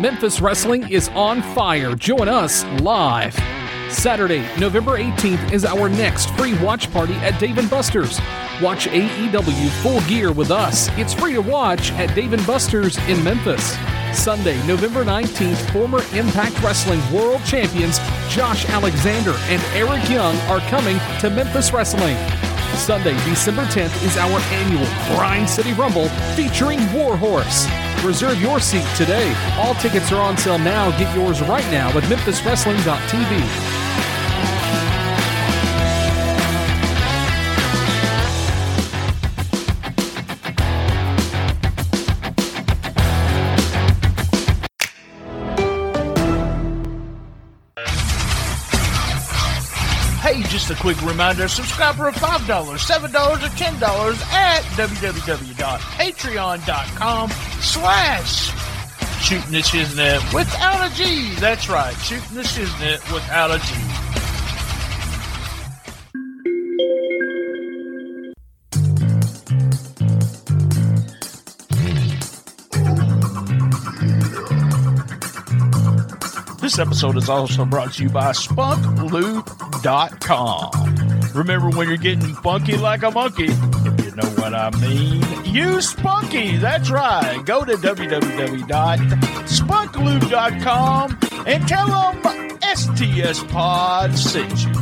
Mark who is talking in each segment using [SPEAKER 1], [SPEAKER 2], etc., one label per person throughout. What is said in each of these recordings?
[SPEAKER 1] Memphis Wrestling is on fire. Join us live. Saturday, November 18th is our next free watch party at Dave & Buster's. Watch AEW Full Gear with us. It's free to watch at Dave & Buster's in Memphis. Sunday, November 19th, former Impact Wrestling World Champions Josh Alexander and Eric Young are coming to Memphis Wrestling. Sunday, December 10th is our annual Grind City Rumble featuring Warhorse. Reserve your seat today. All tickets are on sale now. Get yours right now at memphiswrestling.tv.
[SPEAKER 2] quick reminder subscribe for $5, $7, or $10 at www.patreon.com slash shooting the shiznit without a G. That's right, shooting the shiznit without a G. This episode is also brought to you by SpunkLube.com. Remember when you're getting funky like a monkey, if you know what I mean, use Spunky. That's right. Go to www.spunklube.com and tell them STS Pod sent you.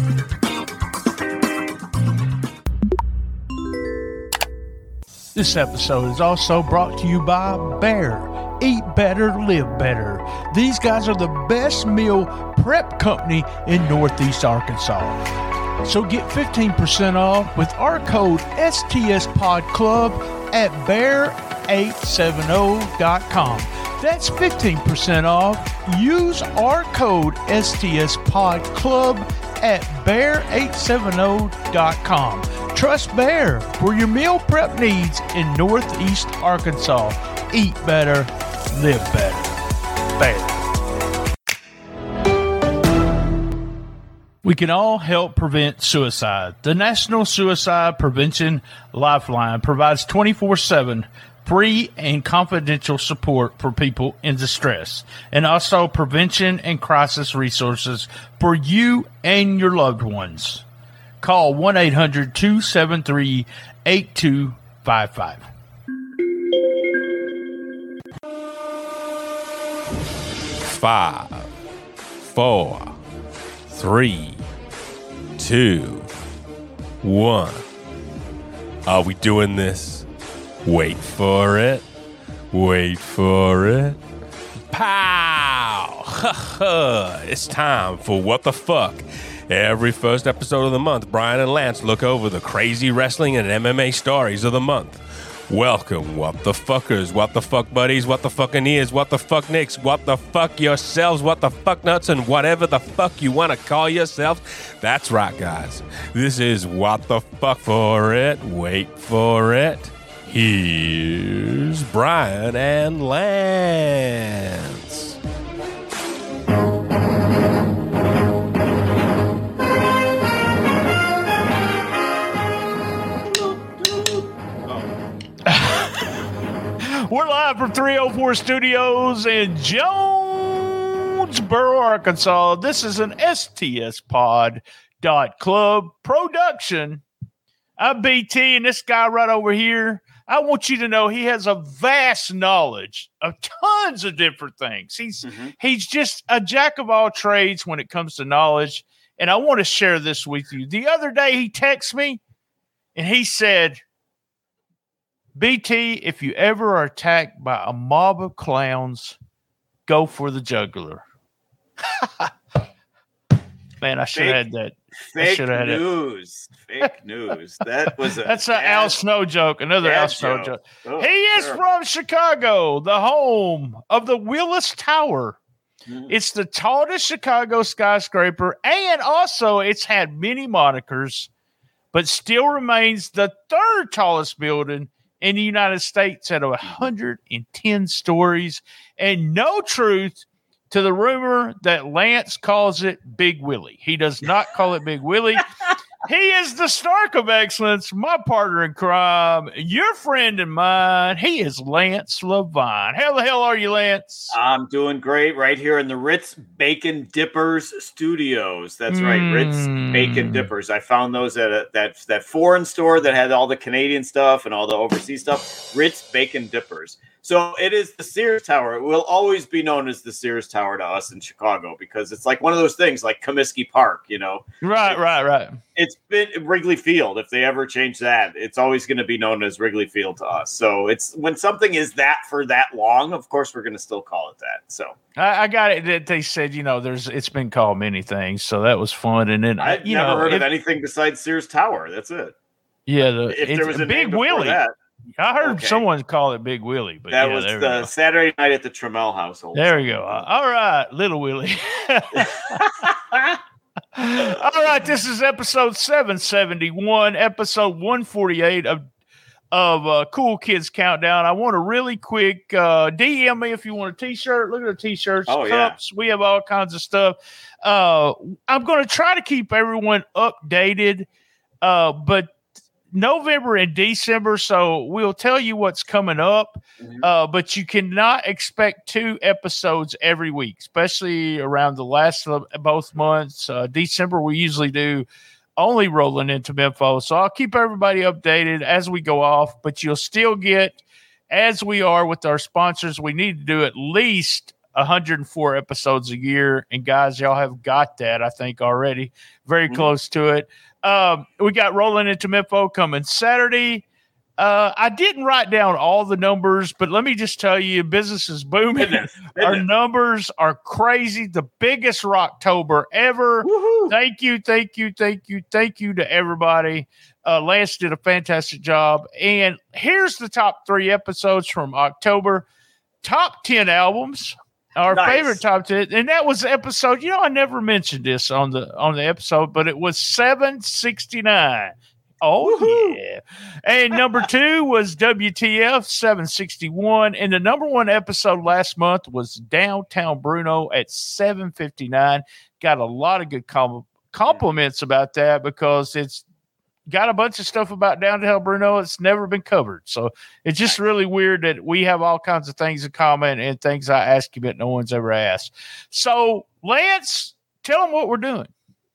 [SPEAKER 2] This episode is also brought to you by Bare. Eat better, live better. These guys are the best meal prep company in Northeast Arkansas. So get 15% off with our code STS Pod Club at bare870.com. That's 15% off. Use our code STS Pod Club at bare870.com. Trust Bare for your meal prep needs in Northeast Arkansas. Eat better, live better. Bare. We can all help prevent suicide. The National Suicide Prevention Lifeline provides 24 7 free and confidential support for people in distress and also prevention and crisis resources for you and your loved ones. Call 1 800 273 8255.
[SPEAKER 3] Five, four, three, two, one. Are we doing this? Wait for it. Wait for it. Pow! it's time for What the Fuck. Every first episode of the month, Brian and Lance look over the crazy wrestling and MMA stories of the month. Welcome, what the fuckers, what the fuck buddies, what the fucking ears, what the fuck nicks, what the fuck yourselves, what the fuck nuts, and whatever the fuck you want to call yourself. That's right, guys. This is what the fuck for it. Wait for it. Here's Brian and Lance.
[SPEAKER 2] We're live from 304 Studios in Jonesboro, Arkansas. This is an STS Pod dot club production. I'm BT, and this guy right over here. I want you to know he has a vast knowledge of tons of different things. He's mm-hmm. he's just a jack of all trades when it comes to knowledge. And I want to share this with you. The other day he texted me and he said, BT, if you ever are attacked by a mob of clowns, go for the juggler. Man, I should have had that.
[SPEAKER 4] Fake
[SPEAKER 2] had
[SPEAKER 4] news. Fake news. That was a
[SPEAKER 2] That's an Al Snow joke. Another Al Snow
[SPEAKER 4] joke.
[SPEAKER 2] joke.
[SPEAKER 4] Oh,
[SPEAKER 2] he is
[SPEAKER 4] terrible.
[SPEAKER 2] from Chicago, the home of the Willis Tower.
[SPEAKER 4] Mhm.
[SPEAKER 2] It's the tallest Chicago skyscraper, and also it's had many monikers, but still remains the third tallest building in the United States at 110 mm-hmm. stories. And no truth to the rumor that Lance calls it Big Willie. He does not call it Big Willie. he is the Stark of excellence, my partner in crime, your friend and mine. He is Lance LeVine. How the hell are you, Lance?
[SPEAKER 4] I'm doing great right here in the Ritz Bacon Dippers Studios. That's right, Ritz
[SPEAKER 2] Mm.
[SPEAKER 4] Bacon Dippers. I found those at a, that that foreign store that had all the Canadian stuff and all the overseas stuff. Ritz Bacon Dippers. So it is the Sears Tower. It will always be known as the Sears Tower to us in Chicago because it's like one of those things, like Comiskey Park. You know,
[SPEAKER 2] Right, right, right.
[SPEAKER 4] it's been Wrigley Field. If they ever change that, it's always going to be known as Wrigley Field to us. So it's when something is that for that long, of course, we're going to still call it that. So
[SPEAKER 2] I, I got it. That they said, you know, there's it's been called many things, so that was fun. And then
[SPEAKER 4] I've
[SPEAKER 2] you
[SPEAKER 4] never
[SPEAKER 2] know,
[SPEAKER 4] heard
[SPEAKER 2] it-
[SPEAKER 4] of anything besides Sears Tower. That's it.
[SPEAKER 2] Yeah, the
[SPEAKER 4] If there was a
[SPEAKER 2] Big Willie.
[SPEAKER 4] that,
[SPEAKER 2] I heard
[SPEAKER 4] Okay.
[SPEAKER 2] someone call it Big Willie, but
[SPEAKER 4] that
[SPEAKER 2] yeah,
[SPEAKER 4] was the. Saturday night at the Tramel household.
[SPEAKER 2] there we go. Uh, All right, Little Willie. All right, this is episode 771, episode 148 of of uh, Cool Kids Countdown. I want to really quick uh, DM me if you want a t-shirt. Look at the t-shirts,
[SPEAKER 4] Oh, yeah.
[SPEAKER 2] cups. We have all kinds of stuff. Uh, I'm going to try to keep everyone updated, uh, but November and December, so we'll tell you what's coming up.
[SPEAKER 4] Mhm.
[SPEAKER 2] Uh, but you cannot expect two episodes every week, especially around the last of both months. Uh, December, we usually do only rolling into Memphis. So I'll keep everybody updated as we go off, but you'll still get, as we are with our sponsors, we need to do at least 104 episodes a year. And guys, y'all have got that, I think, already. Very
[SPEAKER 4] Mhm.
[SPEAKER 2] close to it. Um, we got rolling into Memphis coming Saturday. Uh, I didn't write down all the numbers, but let me just tell you, business is booming. Our numbers are crazy. The biggest Rocktober ever.
[SPEAKER 4] Woohoo.
[SPEAKER 2] Thank you, thank you, thank you, thank you to everybody. Uh, Lance did a fantastic job. And here's the top three episodes from October. Top 10 albums. Our
[SPEAKER 4] Nice.
[SPEAKER 2] favorite top 10. And that was episode, you know, I never mentioned this on the on the episode, but it was 769. Oh
[SPEAKER 4] Woohoo.
[SPEAKER 2] yeah. And number two was WTF 761. And the number one episode last month was Downtown Bruno at 759. Got a lot of good com- compliments about that because it's got a bunch of stuff about Downtown Bruno. It's never been covered. So it's just really weird that we have all kinds of things in common and things I ask you, but no one's ever asked. So, Lance, tell them what we're doing.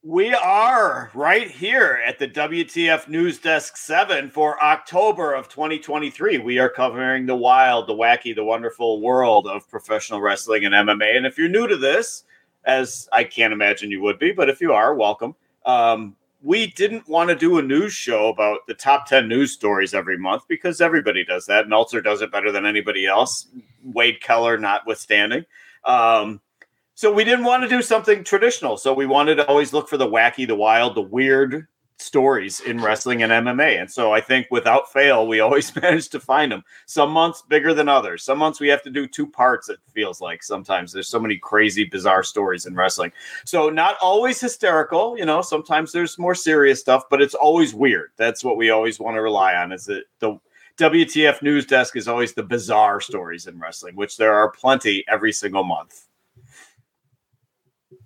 [SPEAKER 4] We are right here at the WTF News Desk 7 for October of 2023. We are covering the wild, the wacky, the wonderful world of professional wrestling and MMA. And if you're new to this, as I can't imagine you would be, but if you are, welcome. Um, we didn't want to do a news show about the top 10 news stories every month because everybody does that. Meltzer does it better than anybody else, Wade Keller notwithstanding. Um, so we didn't want to do something traditional. So we wanted to always look for the wacky, the wild, the weird stories in wrestling and MMA. And so I think without fail, we always manage to find them. Some months bigger than others. Some months we have to do two parts, it feels like sometimes. There's so many crazy, bizarre stories in wrestling. So not always hysterical, you know, sometimes there's more serious stuff, but it's always weird. That's what we always want to rely on is that the WTF news desk is always the bizarre stories in wrestling, which there are plenty every single month.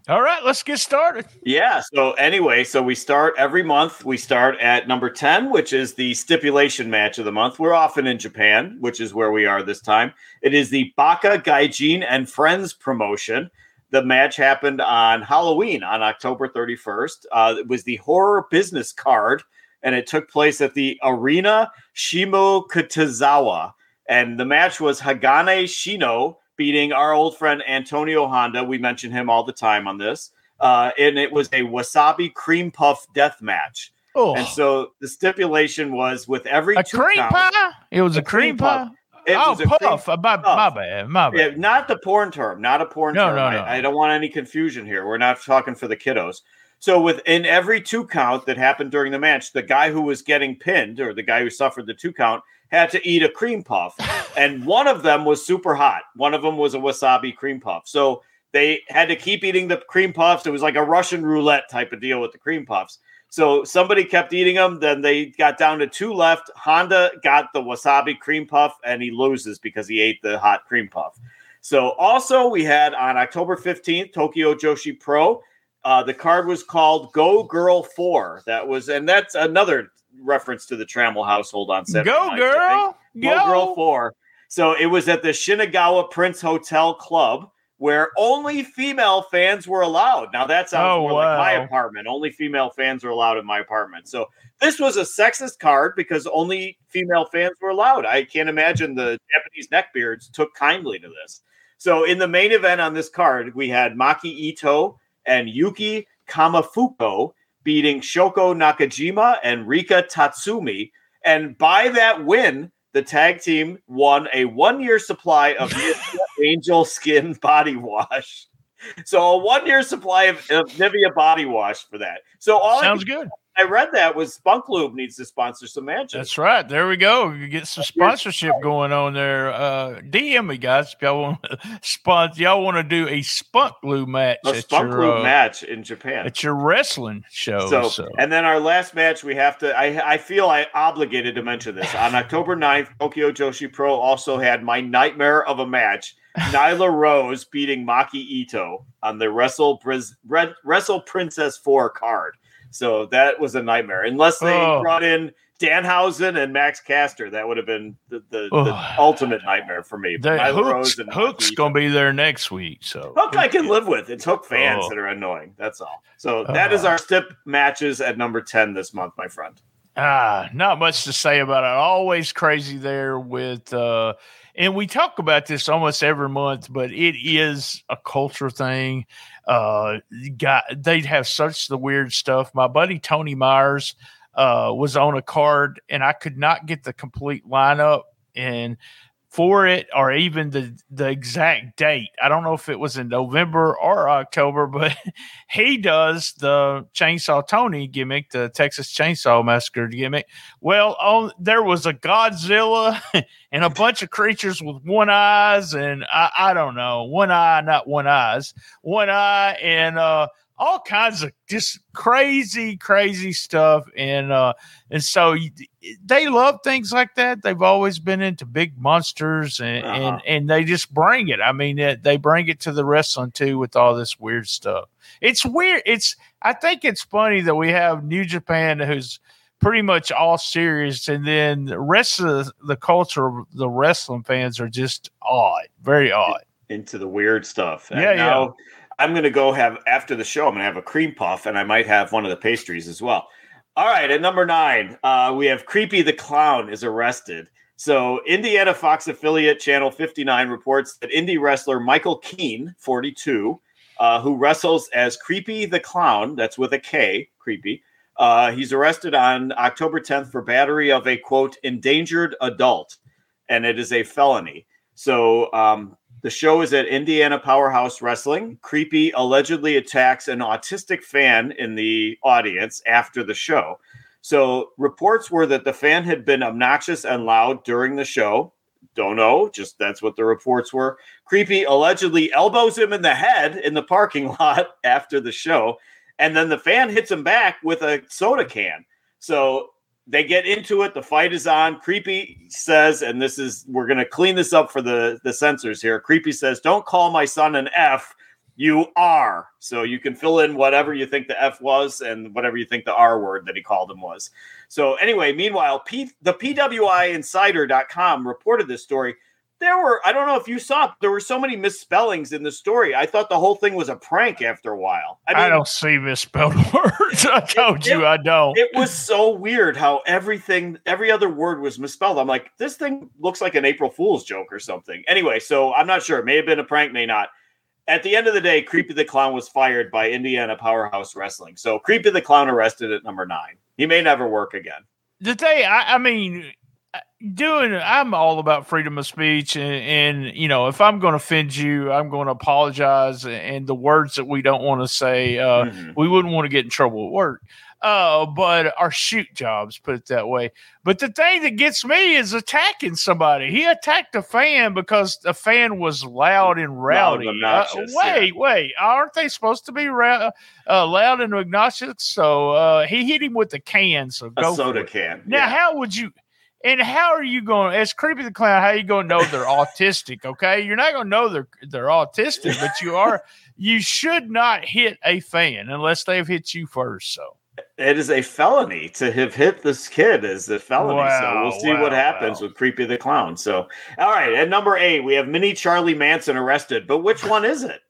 [SPEAKER 2] All right, let's get started.
[SPEAKER 4] Yeah. So anyway, so we start every month. We start at number 10, which is the stipulation match of the month. We're often in Japan, which is where we are this time. It is the Baka Gaijin and Friends promotion. The match happened on Halloween on October 31st. Uh, it was the horror business card, and it took place at the Arena Shimo Kitazawa. And the match was Hagane Shino beating our old friend Antonio Honda. We mention him all the time on this. Uh, and it was a wasabi cream puff death match.
[SPEAKER 2] Oh,
[SPEAKER 4] And so the stipulation was with every
[SPEAKER 2] a cream
[SPEAKER 4] count-
[SPEAKER 2] pie? It was a, cream,
[SPEAKER 4] cream
[SPEAKER 2] pie?
[SPEAKER 4] puff. It
[SPEAKER 2] oh,
[SPEAKER 4] was a cream
[SPEAKER 2] puff. Uh, my, my bad. My
[SPEAKER 4] Yeah,
[SPEAKER 2] bad.
[SPEAKER 4] not the porn term, not a porn
[SPEAKER 2] No,
[SPEAKER 4] term.
[SPEAKER 2] no,
[SPEAKER 4] I,
[SPEAKER 2] no.
[SPEAKER 4] I don't want any confusion here. We're not talking for the kiddos. So within every two count that happened during the match, the guy who was getting pinned or the guy who suffered the two count had to eat a cream puff. and one of them was super hot. One of them was a wasabi cream puff. So they had to keep eating the cream puffs. It was like a Russian roulette type of deal with the cream puffs. So somebody kept eating them. Then they got down to two left. Honda got the wasabi cream puff, and he loses because he ate the hot cream puff. So also we had on October 15th, Tokyo Joshi Pro. Uh, the card was called Go Girl 4. That was, and that's another reference to the Tramel household on Saturday.
[SPEAKER 2] Go,
[SPEAKER 4] nights,
[SPEAKER 2] girl.
[SPEAKER 4] think. Go Girl 4. So it was at the Shinagawa Prince Hotel Club where only female fans were allowed. Now that sounds
[SPEAKER 2] Oh,
[SPEAKER 4] more like my apartment. Only female fans are allowed in my apartment. So this was a sexist card because only female fans were allowed. I can't imagine the Japanese neckbeards took kindly to this. So in the main event on this card, we had Maki Ito and Yuki Kamifuku beating Shoko Nakajima and Rika Tatsumi. And by that win, the tag team won a one year supply of Angel Skin Body Wash. So a one year supply of, of Nivea body wash for that. So all
[SPEAKER 2] Sounds good.
[SPEAKER 4] I read that was Spunk Lube needs to sponsor some matches.
[SPEAKER 2] That's right. There we go. You get some sponsorship going on there. Uh, DM me, guys, if y'all want to sponsor. Y'all want to do a spunk Lube match
[SPEAKER 4] a Spunk
[SPEAKER 2] your
[SPEAKER 4] Lube
[SPEAKER 2] uh,
[SPEAKER 4] match in Japan.
[SPEAKER 2] It's your wrestling show.
[SPEAKER 4] So,
[SPEAKER 2] So,
[SPEAKER 4] and then our last match, we have to. I I feel I obligated to mention this on October 9th. Tokyo Joshi Pro also had my nightmare of a match. Nyla Rose beating Maki Ito on the Wrestle Wrestle Princess Four card. So that was a nightmare. Unless they
[SPEAKER 2] Oh.
[SPEAKER 4] brought in Danhausen and Max Caster, that would have been the, the,
[SPEAKER 2] Oh.
[SPEAKER 4] the ultimate nightmare for me.
[SPEAKER 2] the
[SPEAKER 4] Nyla
[SPEAKER 2] Hook's,
[SPEAKER 4] and
[SPEAKER 2] Hook's
[SPEAKER 4] Maki
[SPEAKER 2] gonna be there next week. So
[SPEAKER 4] Hook I can live with. It's Hook fans
[SPEAKER 2] Oh.
[SPEAKER 4] that are annoying. That's all. So that is
[SPEAKER 2] Uh.
[SPEAKER 4] our stip matches at number 10 this month, my friend.
[SPEAKER 2] Ah, not much to say about it. Always crazy there with uh and we talk about this almost every month, but it is a culture thing. Uh got they'd have such the weird stuff. My buddy Tony Myers uh was on a card and I could not get the complete lineup and for it or even the the exact date. I don't know if it was in November or October, but he does the Chainsaw Tony gimmick, the Texas Chainsaw Massacre gimmick. Well, on there was a Godzilla and a bunch of creatures with one eyes, and I, I don't know, one eye, not one eyes, one eye, and uh, all kinds of just crazy, crazy stuff. And uh, and so they love things like that. They've always been into big monsters, and
[SPEAKER 4] Uh-huh.
[SPEAKER 2] and, and they just bring it. I mean, they bring it to the wrestling too with all this weird stuff. It's weird. It's I think it's funny that we have New Japan who's pretty much all serious, and then the rest of the culture, the wrestling fans are just odd, very odd.
[SPEAKER 4] Into the weird stuff. And
[SPEAKER 2] Yeah, yeah.
[SPEAKER 4] I'm going to go have, after the show, I'm going to have a cream puff and I might have one of the pastries as well. All right. At number nine, uh, we have Creepy the Clown is arrested. So, Indiana Fox affiliate Channel 59 reports that indie wrestler Michael Keane, 42, uh, who wrestles as Creepy the Clown, that's with a K, Creepy, uh, he's arrested on October 10th for battery of a quote, endangered adult, and it is a felony. So, um, the show is at Indiana Powerhouse Wrestling. Creepy allegedly attacks an autistic fan in the audience after the show. So reports were that the fan had been obnoxious and loud during the show. Don't know, just that's what the reports were. Creepy allegedly elbows him in the head in the parking lot after the show, and then the fan hits him back with a soda can. So they get into it. The fight is on. Creepy says, and this is we're gonna clean this up for the the censors here. Creepy says, "Don't call my son an F. You are." So you can fill in whatever you think the F was and whatever you think the R word that he called him was. So anyway, meanwhile, P, the PWInsider.com reported this story. There were, I don't know if you saw, there were so many misspellings in the story. I thought the whole thing was a prank after a while.
[SPEAKER 2] I,
[SPEAKER 4] I
[SPEAKER 2] don't see misspelled words. I told you I don't.
[SPEAKER 4] it was so weird how everything, every other word was misspelled. I'm like, this thing looks like an April Fool's joke or something. Anyway, so I'm not sure. It may have been a prank, may not. At the end of the day, Creepy the Clown was fired by Indiana Powerhouse Wrestling. So Creepy the Clown arrested at number nine. He may never work again.
[SPEAKER 2] the thing I, I mean doing i'm all about freedom of speech and, and you know if i'm going to offend you i'm going to apologize and the words that we don't want to say uh,
[SPEAKER 4] Mhm.
[SPEAKER 2] we wouldn't want to get in trouble at work uh, but our shoot jobs put it that way but the thing that gets me is attacking somebody he attacked a fan because the fan was loud and rowdy
[SPEAKER 4] and
[SPEAKER 2] Uh, wait wait aren't they supposed to be ra- uh, loud and obnoxious so uh, he hit him with the can so
[SPEAKER 4] A
[SPEAKER 2] go
[SPEAKER 4] soda can.
[SPEAKER 2] Now,
[SPEAKER 4] Yeah.
[SPEAKER 2] how would you? And how are you going? As creepy the clown, how are you going to know they're autistic? Okay, you're not going to know they're they're autistic, but you are. You should not hit a fan unless they've hit you first. So
[SPEAKER 4] it is a felony to have hit this kid is a felony.
[SPEAKER 2] Wow,
[SPEAKER 4] so we'll see
[SPEAKER 2] wow,
[SPEAKER 4] what happens
[SPEAKER 2] wow.
[SPEAKER 4] with Creepy the Clown. So all right, at number eight, we have mini Charlie Manson arrested, but which one is it?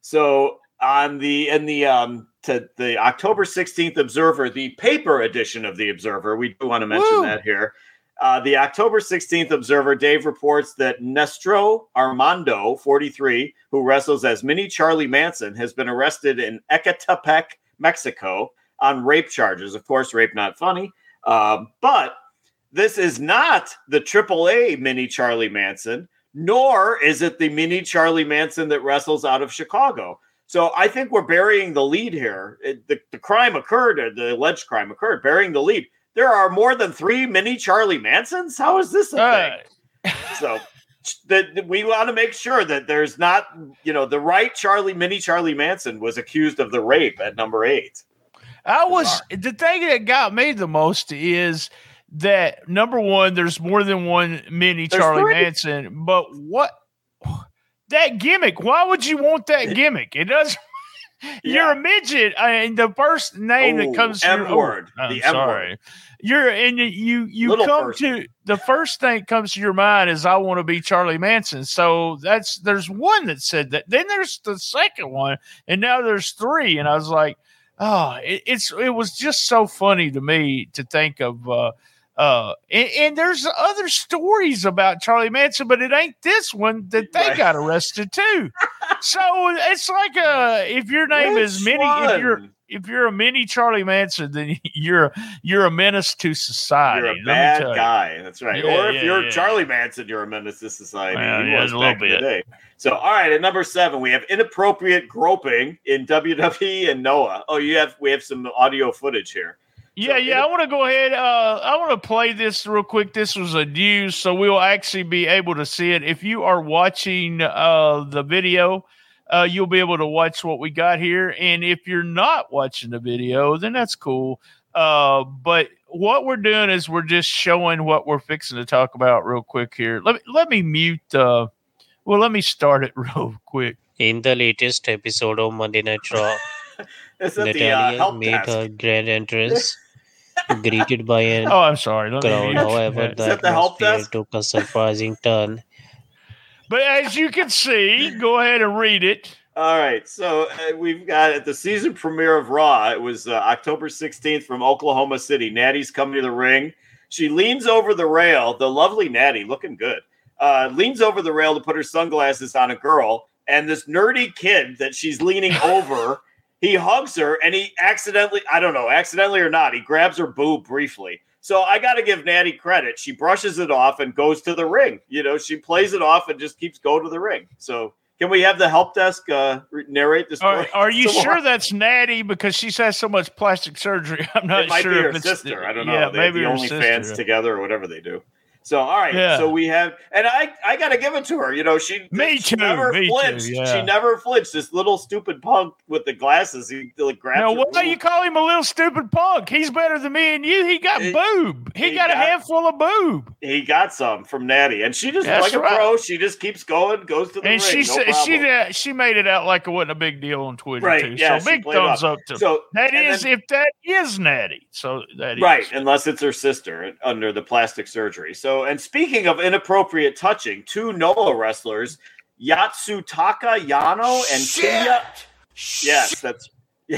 [SPEAKER 4] So on the in the um to the October 16th Observer, the paper edition of the Observer, we do want to mention
[SPEAKER 2] Woo.
[SPEAKER 4] that here. Uh, the October 16th Observer, Dave reports that Nestro Armando, 43, who wrestles as mini Charlie Manson, has been arrested in Ecatepec, Mexico, on rape charges. Of course, rape not funny. Um, but this is not the AAA mini Charlie Manson, nor is it the mini Charlie Manson that wrestles out of Chicago. So I think we're burying the lead here. It- the, the crime occurred, the alleged crime occurred, burying the lead. There are more than three mini Charlie Mansons. How is this a
[SPEAKER 2] Uh,
[SPEAKER 4] thing? So that we want to make sure that there's not, you know, the right Charlie mini Charlie Manson was accused of the rape at number eight.
[SPEAKER 2] I was the thing that got me the most is that number one, there's more than one mini
[SPEAKER 4] There's
[SPEAKER 2] Charlie
[SPEAKER 4] three.
[SPEAKER 2] Manson, but what that gimmick? Why would you want that gimmick? It doesn't. You're a midget, and the first name
[SPEAKER 4] Oh,
[SPEAKER 2] that comes to your-. Oh, I'm
[SPEAKER 4] The M-word.
[SPEAKER 2] sorry. You're and you- you you
[SPEAKER 4] Little
[SPEAKER 2] come
[SPEAKER 4] person.
[SPEAKER 2] to the first thing that comes to your mind is I want to be Charlie Manson. So that's there's one that said that. Then there's the second one, and now there's three. And I was like, oh, it, it's it was just so funny to me to think of. uh uh and, and there's other stories about Charlie Manson, but it ain't this one that they
[SPEAKER 4] Right.
[SPEAKER 2] got arrested too. so it's like uh if your name is
[SPEAKER 4] Which
[SPEAKER 2] Minnie, if you're if you're a mini Charlie Manson, then you're you're a menace to society.
[SPEAKER 4] You're a bad
[SPEAKER 2] you.
[SPEAKER 4] guy. That's right.
[SPEAKER 2] Yeah,
[SPEAKER 4] or if
[SPEAKER 2] yeah,
[SPEAKER 4] you're
[SPEAKER 2] yeah.
[SPEAKER 4] Charlie Manson, you're a menace to society.
[SPEAKER 2] Well, yeah, a little bit.
[SPEAKER 4] So, all right, at number seven, we have inappropriate groping in WWE and Noah. Oh, you have we have some audio footage here.
[SPEAKER 2] Yeah,
[SPEAKER 4] So
[SPEAKER 2] yeah. I want to go ahead. Uh, I want to play this real quick. This was a news, so we'll actually be able to see it. If you are watching uh, the video, uh, you'll be able to watch what we got here. And if you're not watching the video, then that's cool. Uh, but what we're doing is we're just showing what we're fixing to talk about real quick here. Let me let me mute. Uh, well, let me start it real quick.
[SPEAKER 5] In the latest episode of Monday Night Raw,
[SPEAKER 4] Is the uh, Natalya
[SPEAKER 5] made
[SPEAKER 4] desk?
[SPEAKER 5] her grand entrance, greeted by an
[SPEAKER 2] Oh, I'm sorry. Let
[SPEAKER 5] crowd. However,
[SPEAKER 2] that.
[SPEAKER 5] the
[SPEAKER 4] that the help desk?
[SPEAKER 5] took a surprising turn.
[SPEAKER 2] But as you can see, go ahead and read it.
[SPEAKER 4] All right, so uh, we've got at the season premiere of Raw. It was uh, October 16th from Oklahoma City. Natty's coming to the ring. She leans over the rail. The lovely Natty, looking good, uh, leans over the rail to put her sunglasses on a girl. And this nerdy kid that she's leaning over, he hugs her and he accidentally, I don't know, accidentally or not, he grabs her boob briefly. So I got to give Natty credit. She brushes it off and goes to the ring. You know, she plays it off and just keeps going to the ring. So can we have the help desk uh, narrate story?
[SPEAKER 2] Are, are you sure that's Natty because she's had so much plastic surgery? I'm not
[SPEAKER 4] it might
[SPEAKER 2] sure
[SPEAKER 4] be her
[SPEAKER 2] if it's
[SPEAKER 4] sister. I don't know.
[SPEAKER 2] Yeah,
[SPEAKER 4] they
[SPEAKER 2] maybe
[SPEAKER 4] the only
[SPEAKER 2] sister.
[SPEAKER 4] fans together or whatever they do. So all right.
[SPEAKER 2] Yeah.
[SPEAKER 4] So we have, and I I got to give it to her. You know, she
[SPEAKER 2] Me
[SPEAKER 4] she
[SPEAKER 2] too,
[SPEAKER 4] Never
[SPEAKER 2] me too,
[SPEAKER 4] flinched.
[SPEAKER 2] yeah.
[SPEAKER 4] She never flinched. This little stupid punk with the glasses. He like grabs.
[SPEAKER 2] Now, why
[SPEAKER 4] boob.
[SPEAKER 2] you call him a little stupid punk? He's better than me and you. He got
[SPEAKER 4] He-
[SPEAKER 2] boob. He,
[SPEAKER 4] he
[SPEAKER 2] got, a handful of boob.
[SPEAKER 4] He got some from Natty, and she just
[SPEAKER 2] That's
[SPEAKER 4] like a pro. She just keeps going, goes to the
[SPEAKER 2] And
[SPEAKER 4] ring.
[SPEAKER 2] she
[SPEAKER 4] no
[SPEAKER 2] she did, she made it out like it wasn't a big deal on Twitter
[SPEAKER 4] Right,
[SPEAKER 2] too.
[SPEAKER 4] yeah,
[SPEAKER 2] so big thumbs up to
[SPEAKER 4] So
[SPEAKER 2] that is
[SPEAKER 4] then-
[SPEAKER 2] if that is Natty. So that is
[SPEAKER 4] Right, unless it's her sister under the plastic surgery. So, and speaking of inappropriate touching, two Noah wrestlers, Yasutaka Yano and Kinya. Yes, that's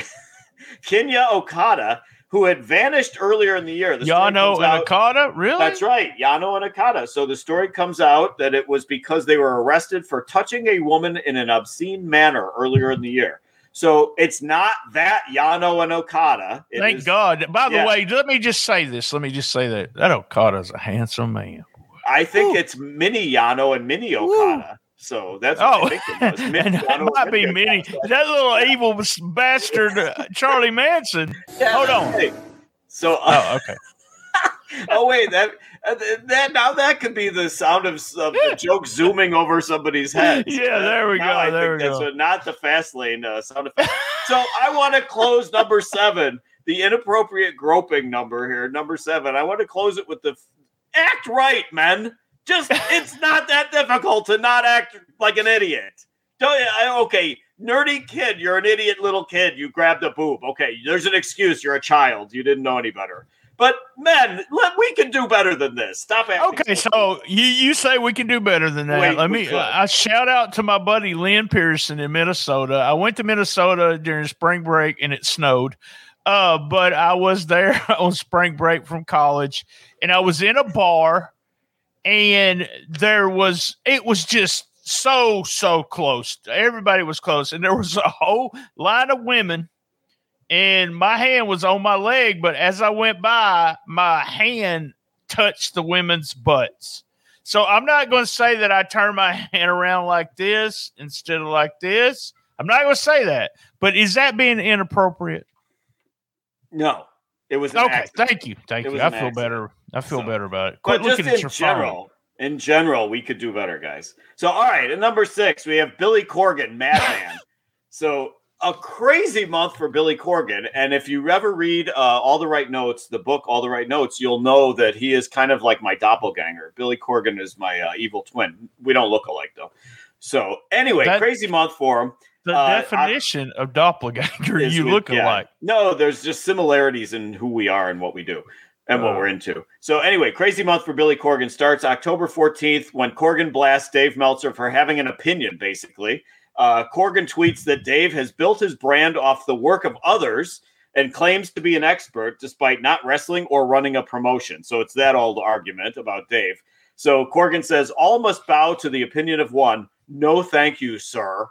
[SPEAKER 4] Kinya Okada, who had vanished earlier in the year. The
[SPEAKER 2] Yano and
[SPEAKER 4] out-
[SPEAKER 2] Okada. Really?
[SPEAKER 4] That's right, Yano and Okada. So the story comes out that it was because they were arrested for touching a woman in an obscene manner earlier in the year. So it's not that Yano and Okada. It
[SPEAKER 2] Thank
[SPEAKER 4] is-
[SPEAKER 2] God. By the
[SPEAKER 4] yeah.
[SPEAKER 2] way, let me just say this. Let me just say that that Okada's a handsome man.
[SPEAKER 4] I think
[SPEAKER 2] Ooh.
[SPEAKER 4] it's Mini Yano and Mini Okada. So that's what
[SPEAKER 2] Oh,
[SPEAKER 4] I think it was. Mini
[SPEAKER 2] and that might be
[SPEAKER 4] Mini Okada.
[SPEAKER 2] That little evil bastard, uh, Charlie Manson. Hold on.
[SPEAKER 4] Hey, So, uh,
[SPEAKER 2] Oh, okay.
[SPEAKER 4] oh wait, that uh, that now that could be the sound of, of the joke zooming over somebody's head.
[SPEAKER 2] Yeah, there we
[SPEAKER 4] Now
[SPEAKER 2] go,
[SPEAKER 4] I
[SPEAKER 2] there
[SPEAKER 4] think
[SPEAKER 2] we
[SPEAKER 4] that's
[SPEAKER 2] go.
[SPEAKER 4] not the fast lane uh, sound effect. so I want to close number seven, the inappropriate groping number here, number seven. I want to close it with the act right, men. Just it's not that difficult to not act like an idiot. Don't I, okay, nerdy kid, you're an idiot little kid. You grabbed a boob. Okay, there's an excuse. You're a child. You didn't know any better. But men, let, we can do better than this. Stop acting.
[SPEAKER 2] Okay, so you, you say we can do better than that.
[SPEAKER 4] Wait,
[SPEAKER 2] Let me.
[SPEAKER 4] could.
[SPEAKER 2] I shout out to my buddy Lynn Pearson in Minnesota. I went to Minnesota during spring break and it snowed, uh, but I was there on spring break from college, and I was in a bar, and there was it was just so so close. Everybody was close, and there was a whole line of women and my hand was on my leg, but as I went by, my hand touched the women's butts. So I'm not going to say that I turned my hand around like this instead of like this. I'm not going to say that, but is that being inappropriate?
[SPEAKER 4] No, it was
[SPEAKER 2] Okay,
[SPEAKER 4] accident.
[SPEAKER 2] thank you, thank
[SPEAKER 4] It
[SPEAKER 2] you. I feel
[SPEAKER 4] accident.
[SPEAKER 2] better. I feel
[SPEAKER 4] So-
[SPEAKER 2] better about it.
[SPEAKER 4] But
[SPEAKER 2] Quit
[SPEAKER 4] just
[SPEAKER 2] looking at
[SPEAKER 4] in
[SPEAKER 2] your phone.
[SPEAKER 4] general, in general, we could do better, guys. So, all right, at number six, we have Billy Corgan, Madman. so, a crazy month for Billy Corgan. And if you ever read uh, All the Right Notes, the book All the Right Notes, you'll know that he is kind of like my doppelganger. Billy Corgan is my uh, evil twin. We don't look alike, though. So, anyway,
[SPEAKER 2] That-
[SPEAKER 4] crazy month for him.
[SPEAKER 2] The
[SPEAKER 4] Uh, I-
[SPEAKER 2] definition of doppelganger,
[SPEAKER 4] is
[SPEAKER 2] you look
[SPEAKER 4] yeah.
[SPEAKER 2] alike.
[SPEAKER 4] No, there's just similarities in who we are and what we do and what
[SPEAKER 2] Oh.
[SPEAKER 4] we're into. So anyway, crazy month for Billy Corgan starts October 14th when Corgan blasts Dave Meltzer for having an opinion, basically. Uh, Corgan tweets that Dave has built his brand off the work of others and claims to be an expert despite not wrestling or running a promotion. So it's that old argument about Dave. So Corgan says, All must bow to the opinion of one. No, thank you, sir.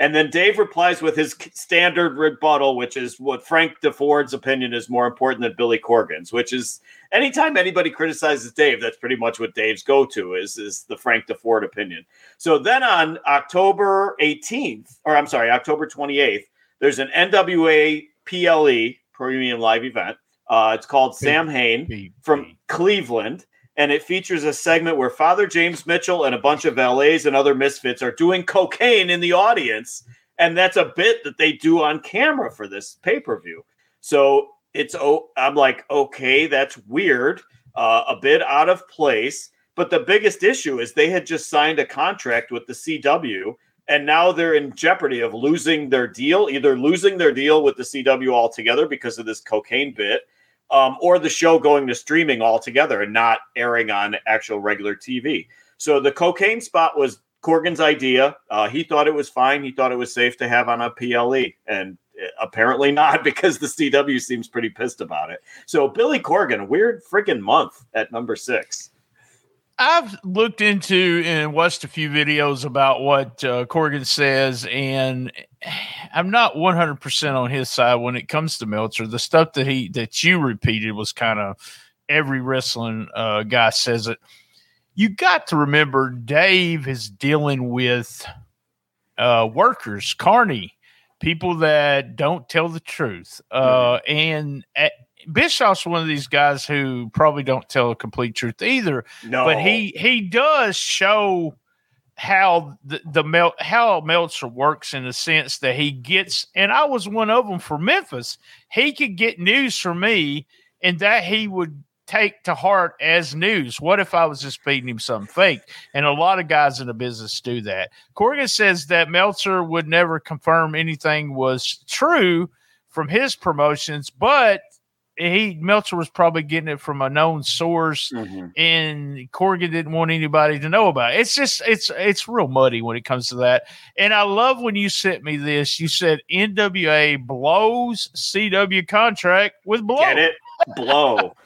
[SPEAKER 4] And then Dave replies with his standard rebuttal, which is what Frank DeFord's opinion is more important than Billy Corgan's, which is anytime anybody criticizes Dave, that's pretty much what Dave's go to is, is the Frank DeFord opinion. So then on October 18th, or I'm sorry, October 28th, there's an NWA PLE premium live event. Uh, it's called Samhain from Cleveland, and it features a segment where Father James Mitchell and a bunch of LAs and other misfits are doing cocaine in the audience, and that's a bit that they do on camera for this pay per view. So it's oh, I'm like, okay, that's weird, uh, a bit out of place. But the biggest issue is they had just signed a contract with the CW, and now they're in jeopardy of losing their deal, either losing their deal with the CW altogether because of this cocaine bit, um, or the show going to streaming altogether and not airing on actual regular TV. So the cocaine spot was Corgan's idea. Uh, he thought it was fine. He thought it was safe to have on a PLE, and uh, apparently not because the CW seems pretty pissed about it. So Billy Corgan, weird freaking month at number six.
[SPEAKER 2] I've looked into and watched a few videos about what uh, Corgan says, and I'm not 100 percent on his side when it comes to Meltzer. The stuff that he that you repeated was kind of every wrestling uh, guy says it. You got to remember, Dave is dealing with uh, workers, carney, people that don't tell the truth, uh, and. At, Bischoff's one of these guys who probably don't tell a complete truth either
[SPEAKER 4] No,
[SPEAKER 2] but he he does show how the, the Mel, how Meltzer works in the sense that he gets and I was one of them for Memphis. He could get news from me and that he would take to heart as news. What if I was just feeding him something fake? And a lot of guys in the business do that. Corgan says that Meltzer would never confirm anything was true from his promotions, but he Meltzer was probably getting it from a known source
[SPEAKER 4] Mhm.
[SPEAKER 2] and Corgan didn't want anybody to know about it. It's just it's it's real muddy when it comes to that. And I love when you sent me this. You said NWA blows CW contract with blow.
[SPEAKER 4] get it, blow.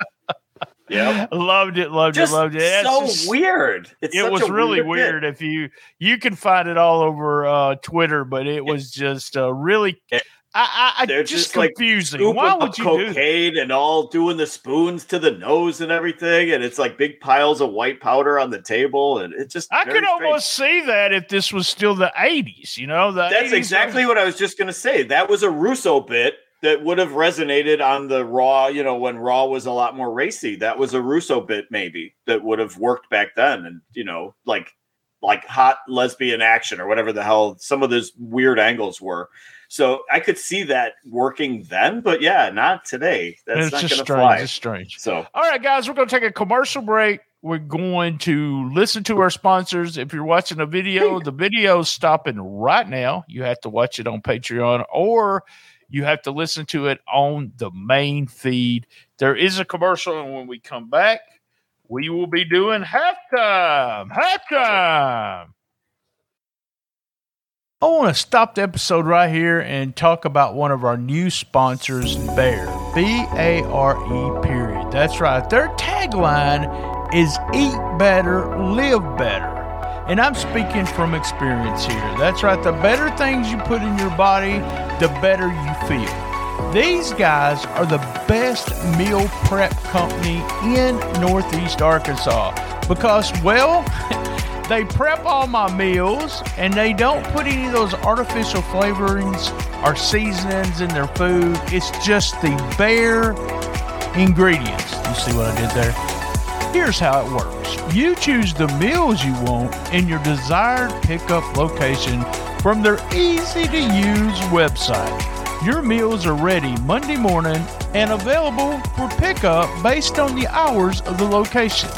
[SPEAKER 4] Yeah,
[SPEAKER 2] Loved it, loved
[SPEAKER 4] Just
[SPEAKER 2] it, loved it. That's
[SPEAKER 4] so
[SPEAKER 2] just-
[SPEAKER 4] weird. It's
[SPEAKER 2] it was really
[SPEAKER 4] bit.
[SPEAKER 2] weird. If you you can find it all over uh, Twitter, but it was just uh, really. I, I,
[SPEAKER 4] They're
[SPEAKER 2] just,
[SPEAKER 4] just, like,
[SPEAKER 2] confusing.
[SPEAKER 4] Scooping
[SPEAKER 2] Why would you do
[SPEAKER 4] cocaine and all doing the spoons to the nose and everything, and it's like big piles of white powder on the table, and it's just
[SPEAKER 2] I could
[SPEAKER 4] strange.
[SPEAKER 2] almost see that if this was still the '80s. You know, the
[SPEAKER 4] That's
[SPEAKER 2] 80s
[SPEAKER 4] exactly what I was just going to say. That was a Russo bit that would have resonated on the Raw, you know, when Raw was a lot more racy. That was a Russo bit maybe that would have worked back then and, you know, like like hot lesbian action or whatever the hell some of those weird angles were. So I could see that working then, but yeah, not today. That's
[SPEAKER 2] it's
[SPEAKER 4] not
[SPEAKER 2] just
[SPEAKER 4] going to
[SPEAKER 2] strange.
[SPEAKER 4] fly.
[SPEAKER 2] It's strange.
[SPEAKER 4] So
[SPEAKER 2] All right, guys, we're going to take a commercial break. we're going to listen to our sponsors. If you're watching a video, the video's stopping right now. You have to watch it on Patreon or you have to listen to it on the main feed. There is a commercial, and when we come back, we will be doing halftime. Halftime. I want to stop the episode right here and talk about one of our new sponsors, Bare. B A R E, period. That's right. Their tagline is Eat Better, Live Better. And I'm speaking from experience here. That's right. The better things you put in your body, the better you feel. These guys are the best meal prep company in Northeast Arkansas because, well, they prep all my meals and they don't put any of those artificial flavorings or seasonings in their food. It's just the bare ingredients. You see what I did there? Here's how it works you choose the meals you want in your desired pickup location from their easy to use website. Your meals are ready Monday morning and available for pickup based on the hours of the location.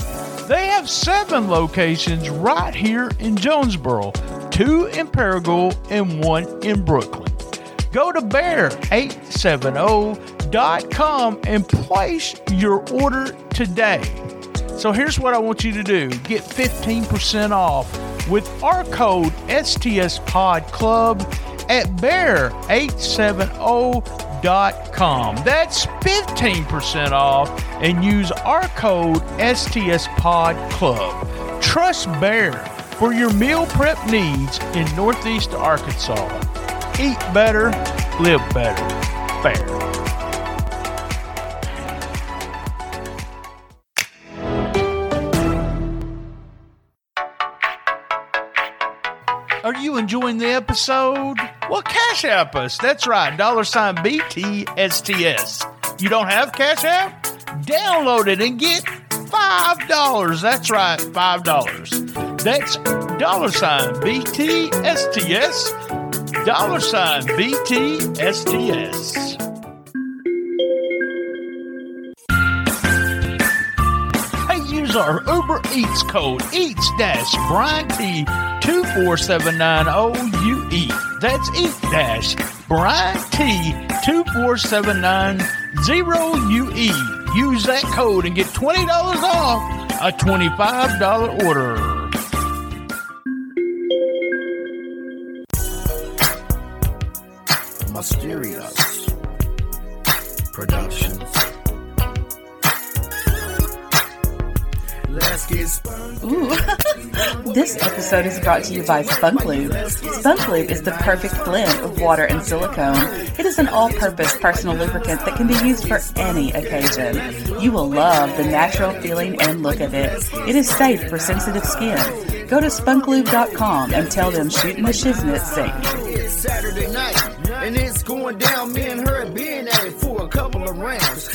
[SPEAKER 2] They have seven locations right here in Jonesboro, two in Paragould and one in Brookland. Go to bare870.com and place your order today. So here's what I want you to do get 15% off with our code STS Pod Club at bare870.com. That's 15% off and use our code STS Pod Club. Trust Bare for your meal prep needs in Northeast Arkansas. Eat better, live better. Bare. Enjoying the episode? Well, Cash App us. That's right. Dollar sign BTSTS. You don't have Cash App? Download it and get $5. That's right, $5. That's dollar sign BTSTS. Dollar sign BTSTS. Use our Uber Eats code Eats Dash Brian T two four seven nine O U E. That's Eat Dash Brian T two four seven nine zero U E. Use that code and get twenty dollars off a twenty five dollar order.
[SPEAKER 6] Mysterious Productions.
[SPEAKER 7] Ooh. this episode is brought to you by Spunk Lube. Spunk Lube is the perfect blend of water and silicone. It is an all purpose personal lubricant that can be used for any occasion. You will love the natural feeling and look of it. It is safe for sensitive skin. Go to spunklube.com and tell them Shooting the Shiznit.
[SPEAKER 6] It's Saturday night, and it's going down. Me and her being at it for a couple of rounds.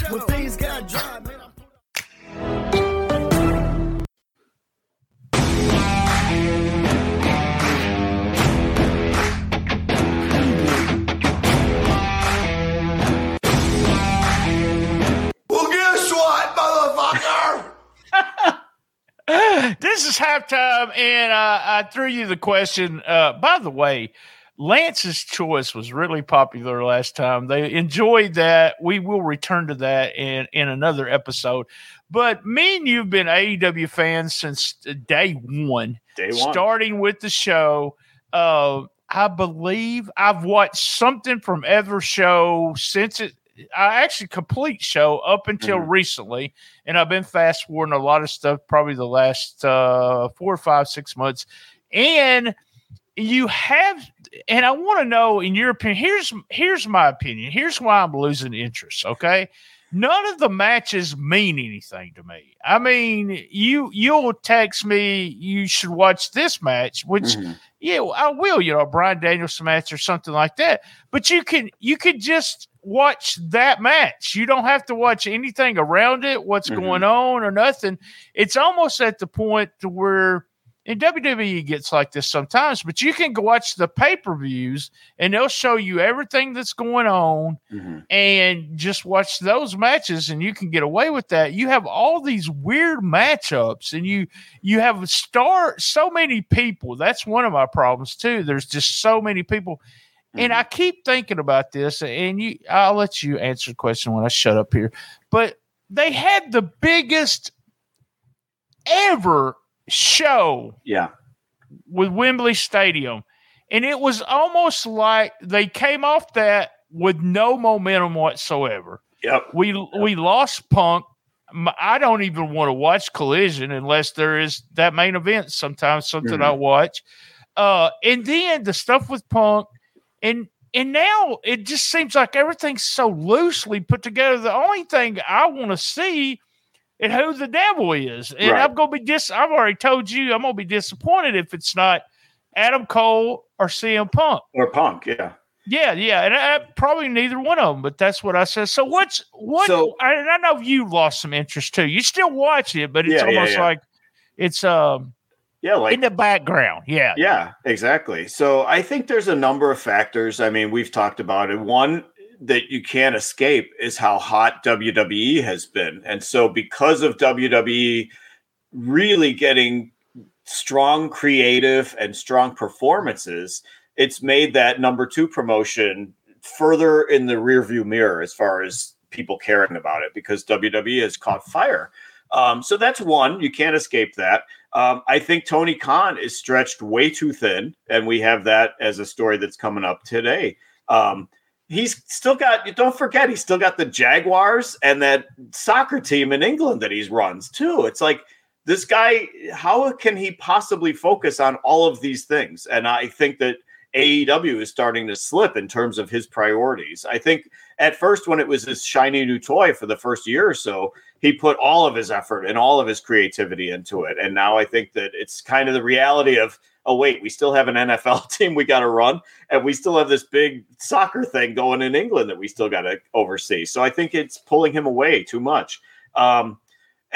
[SPEAKER 2] this is halftime, and uh, I threw you the question. Uh, by the way, Lance's choice was really popular last time. They enjoyed that. We will return to that in in another episode. But me and you've been AEW fans since day one,
[SPEAKER 4] Day one.
[SPEAKER 2] starting with the show. Uh, I believe I've watched something from every show since it. I actually complete show up until
[SPEAKER 4] Mhm.
[SPEAKER 2] recently, and I've been fast forwarding a lot of stuff probably the last uh, four or five, six months. And you have, and I want to know, in your opinion, here's here's my opinion. Here's why I'm losing interest. Okay, none of the matches mean anything to me. I mean, you you'll text me you should watch this match, which
[SPEAKER 4] Mhm.
[SPEAKER 2] yeah, I will. You know, Bryan Danielson match or something like that. But you can you could just watch that match. You don't have to watch anything around it, what's
[SPEAKER 4] Mhm.
[SPEAKER 2] going on or nothing. It's almost at the point to where and WWE gets like this sometimes, but you can go watch the pay per views and they'll show you everything that's going on
[SPEAKER 4] Mhm.
[SPEAKER 2] and just watch those matches and you can get away with that. You have all these weird matchups and you you have star so many people. That's one of my problems too. There's just so many people. And
[SPEAKER 4] Mhm.
[SPEAKER 2] I keep thinking about this and you I'll let you answer the question when I shut up here. But they had the biggest ever show
[SPEAKER 4] yeah,
[SPEAKER 2] with Wembley Stadium. And it was almost like they came off that with no momentum whatsoever.
[SPEAKER 4] yep,
[SPEAKER 2] We we lost Punk. I don't even want to watch Collision unless there is that main event. Sometimes something I watch. Uh, and then the stuff with Punk, and and now it just seems like everything's so loosely put together. The only thing I want to see is who the devil is, and
[SPEAKER 4] Right.
[SPEAKER 2] I'm gonna be dis. I've already told you I'm gonna be disappointed if it's not Adam Cole or CM Punk.
[SPEAKER 4] or Punk, yeah.
[SPEAKER 2] Yeah, yeah, and I, probably neither one of them, but that's what I said. So what's what?
[SPEAKER 4] So-
[SPEAKER 2] I, and I know you lost some interest too. You still watch it, but it's
[SPEAKER 4] Yeah, yeah,
[SPEAKER 2] almost
[SPEAKER 4] yeah.
[SPEAKER 2] like it's um
[SPEAKER 4] Yeah, like
[SPEAKER 2] in the background. Yeah,
[SPEAKER 4] Yeah, exactly. So I think there's a number of factors. I mean, we've talked about it. One that you can't escape is how hot WWE has been. And so because of WWE really getting strong creative and strong performances, it's made that number 2 promotion further in the rearview mirror as far as people caring about it because WWE has caught fire. Um, so that's one. You can't escape that. Um, I think Tony Khan is stretched way too thin, and we have that as a story that's coming up today. Um, he's still got. Don't forget, he's still got the Jaguars and that soccer team in England that he runs too. It's like this guy. How can he possibly focus on all of these things? And I think that AEW is starting to slip in terms of his priorities. I think at first, when it was this shiny new toy for the first year or so, he put all of his effort and all of his creativity into it. And now I think that it's kind of the reality of, oh, wait, we still have an NFL team we got to run, and we still have this big soccer thing going in England that we still got to oversee. So I think it's pulling him away too much. Um,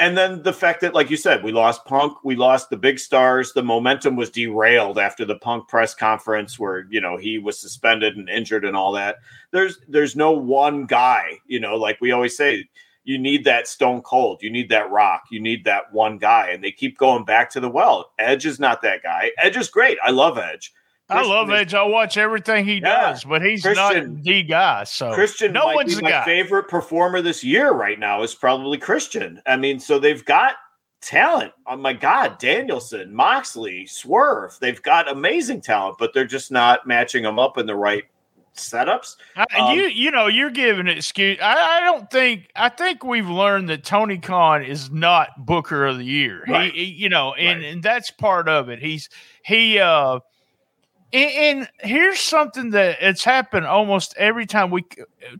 [SPEAKER 4] and then the fact that, like you said, we lost Punk, we lost the big stars. The momentum was derailed after the Punk press conference, where you know he was suspended and injured and all that. There's there's no one guy, you know, like we always say, you need that Stone Cold, you need that Rock, you need that one guy, and they keep going back to the well. Edge is not that guy. Edge is great. I love Edge.
[SPEAKER 2] I love Edge. I watch everything he
[SPEAKER 4] Yeah.
[SPEAKER 2] does, but he's
[SPEAKER 4] Christian-
[SPEAKER 2] not the guy. So
[SPEAKER 4] Christian,
[SPEAKER 2] no
[SPEAKER 4] might
[SPEAKER 2] one's
[SPEAKER 4] be
[SPEAKER 2] the
[SPEAKER 4] my
[SPEAKER 2] guy.
[SPEAKER 4] favorite performer this year right now is probably Christian. I mean, so they've got talent. Oh my God, Danielson, Moxley, Swerve. They've got amazing talent, but they're just not matching them up in the right setups.
[SPEAKER 2] I,
[SPEAKER 4] Um,
[SPEAKER 2] you you know you're giving excuse. I, I don't think I think we've learned that Tony Khan is not Booker of the Year.
[SPEAKER 4] Right.
[SPEAKER 2] He, he- you know, and,
[SPEAKER 4] Right.
[SPEAKER 2] and that's part of it. He's he uh and, and here's something that it's happened almost every time we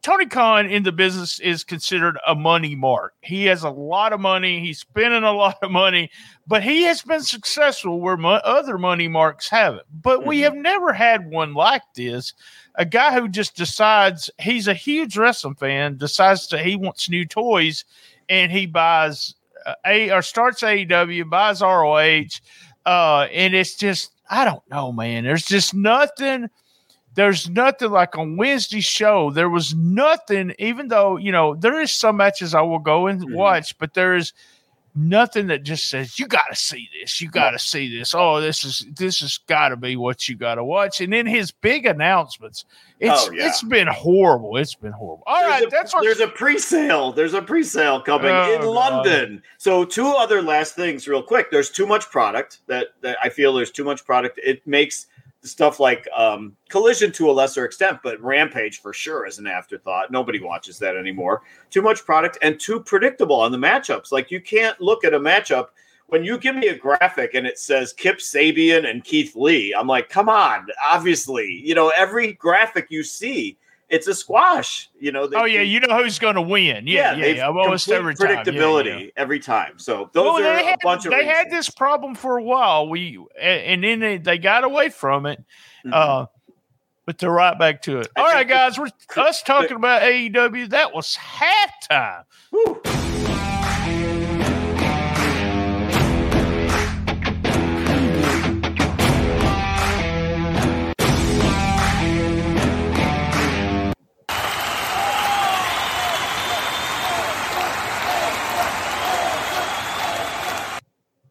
[SPEAKER 2] Tony Khan in the business is considered a money mark. He has a lot of money, he's spending a lot of money, but he has been successful where mo- other money marks haven't. But we
[SPEAKER 4] Mhm.
[SPEAKER 2] have never had one like this a guy who just decides he's a huge wrestling fan, decides that he wants new toys, and he buys uh, a or starts AEW, buys ROH, uh, and it's just I don't know, man. There's just nothing. There's nothing like on Wednesday show. There was nothing, even though you know there is some matches I will go and
[SPEAKER 4] Mhm.
[SPEAKER 2] watch, but there is nothing that just says you got to see this. You got to see this. Oh, this is this has got to be what you got to watch. And then his big announcements. It's
[SPEAKER 4] Oh, yeah.
[SPEAKER 2] it's been horrible. It's been horrible. All right,
[SPEAKER 4] there's a,
[SPEAKER 2] that's what.
[SPEAKER 4] there's a pre-sale. There's a pre-sale coming
[SPEAKER 2] Oh,
[SPEAKER 4] in
[SPEAKER 2] God.
[SPEAKER 4] London. So two other last things, real quick. There's too much product that, that I feel there's too much product. It makes stuff like um, Collision to a lesser extent, but Rampage for sure is an afterthought. Nobody watches that anymore. Too much product and too predictable on the matchups. Like you can't look at a matchup when you give me a graphic and it says Kip Sabian and Keith Lee. I'm like, come on, obviously, you know every graphic you see. It's a squash, you know. they-
[SPEAKER 2] oh yeah,
[SPEAKER 4] they-
[SPEAKER 2] you know who's going to win. Yeah, yeah, yeah. Almost every time. Yeah,
[SPEAKER 4] predictability
[SPEAKER 2] yeah.
[SPEAKER 4] every time. So those
[SPEAKER 2] Well,
[SPEAKER 4] are
[SPEAKER 2] they
[SPEAKER 4] a
[SPEAKER 2] had,
[SPEAKER 4] bunch of
[SPEAKER 2] they had this problem for a while. We and then they, they got away from it.
[SPEAKER 4] Mhm.
[SPEAKER 2] Uh, but they're right back to it.
[SPEAKER 4] I
[SPEAKER 2] All right, guys, we're us talking about AEW. That was halftime.
[SPEAKER 4] Whew.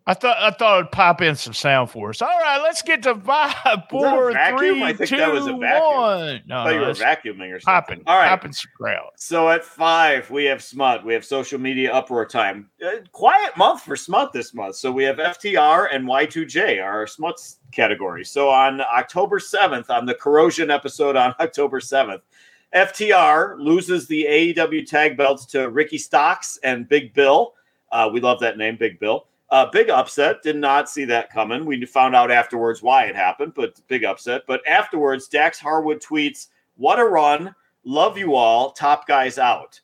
[SPEAKER 2] I thought I thought it'd pop in some sound for us. All right, let's get to five, four, three,
[SPEAKER 4] I think
[SPEAKER 2] two,
[SPEAKER 4] that was a vacuum.
[SPEAKER 2] one. No,
[SPEAKER 4] I thought you were vacuuming or something.
[SPEAKER 2] popping.
[SPEAKER 4] All right.
[SPEAKER 2] popping some crowd.
[SPEAKER 4] So at five, we have Smut. We have social media uproar time. Uh, quiet month for Smut this month. So we have FTR and Y2J, our Smuts category. So on October 7th, on the Corrosion episode on October 7th, FTR loses the AEW tag belts to Ricky Starks and Big Bill. Uh, we love that name, Big Bill. Uh, big upset. Did not see that coming. We found out afterwards why it happened, but big upset. But afterwards, Dax Harwood tweets, What a run. Love you all. Top guys out.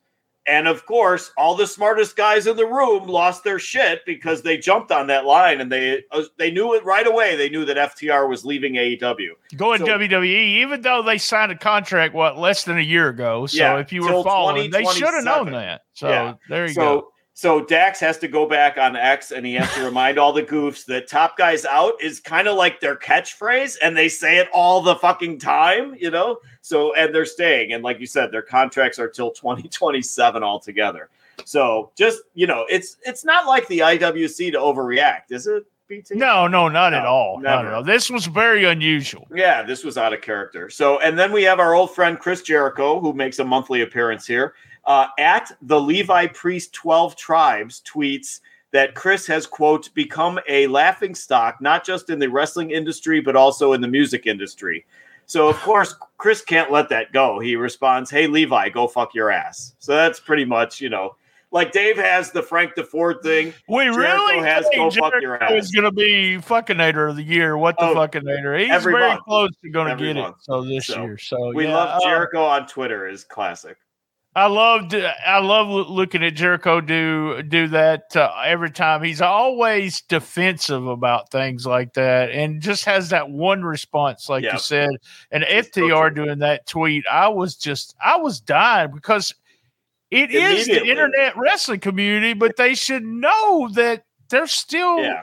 [SPEAKER 4] And of course, all the smartest guys in the room lost their shit because they jumped on that line and they uh, they knew it right away. They knew that FTR was leaving AEW.
[SPEAKER 2] Going
[SPEAKER 4] So-
[SPEAKER 2] WWE, even though they signed a contract what less than a year ago. So
[SPEAKER 4] Yeah,
[SPEAKER 2] if you were following, they should have known that. So
[SPEAKER 4] Yeah.
[SPEAKER 2] there you
[SPEAKER 4] so
[SPEAKER 2] go.
[SPEAKER 4] So Dax has to go back on X and he has to remind all the goofs that top guys out is kind of like their catchphrase and they say it all the fucking time, you know? So and they're staying and like you said their contracts are till 2027 altogether. So just, you know, it's it's not like the IWC to overreact, is it? BT?
[SPEAKER 2] No, no, not at
[SPEAKER 4] No,
[SPEAKER 2] all. Not at all. This was very unusual.
[SPEAKER 4] Yeah, this was out of character. So, and then we have our old friend Chris Jericho, who makes a monthly appearance here. Uh, at the Levi Priest 12 Tribes tweets that Chris has, quote, become a laughing stock, not just in the wrestling industry, but also in the music industry. So, of course, Chris can't let that go. He responds, Hey, Levi, go fuck your ass. So that's pretty much, you know, like Dave has the Frank DeFord thing.
[SPEAKER 2] We
[SPEAKER 4] Jericho
[SPEAKER 2] really
[SPEAKER 4] has go fuck your
[SPEAKER 2] Jericho
[SPEAKER 4] ass.
[SPEAKER 2] is going to be fuckinator of the year. What the
[SPEAKER 4] Oh,
[SPEAKER 2] fuckinator? He's very
[SPEAKER 4] month.
[SPEAKER 2] close to going to get
[SPEAKER 4] month.
[SPEAKER 2] it. So this
[SPEAKER 4] So,
[SPEAKER 2] year. So
[SPEAKER 4] We
[SPEAKER 2] yeah,
[SPEAKER 4] love
[SPEAKER 2] uh,
[SPEAKER 4] Jericho on Twitter is classic.
[SPEAKER 2] I loved. I love looking at Jericho do do that uh, every time. He's always defensive about things like that, and just has that one response, like
[SPEAKER 4] Yeah.
[SPEAKER 2] you said. And
[SPEAKER 4] It's
[SPEAKER 2] FTR doing that tweet, I was just, I was dying because it is the internet wrestling community, but they should know that they're still
[SPEAKER 4] Yeah,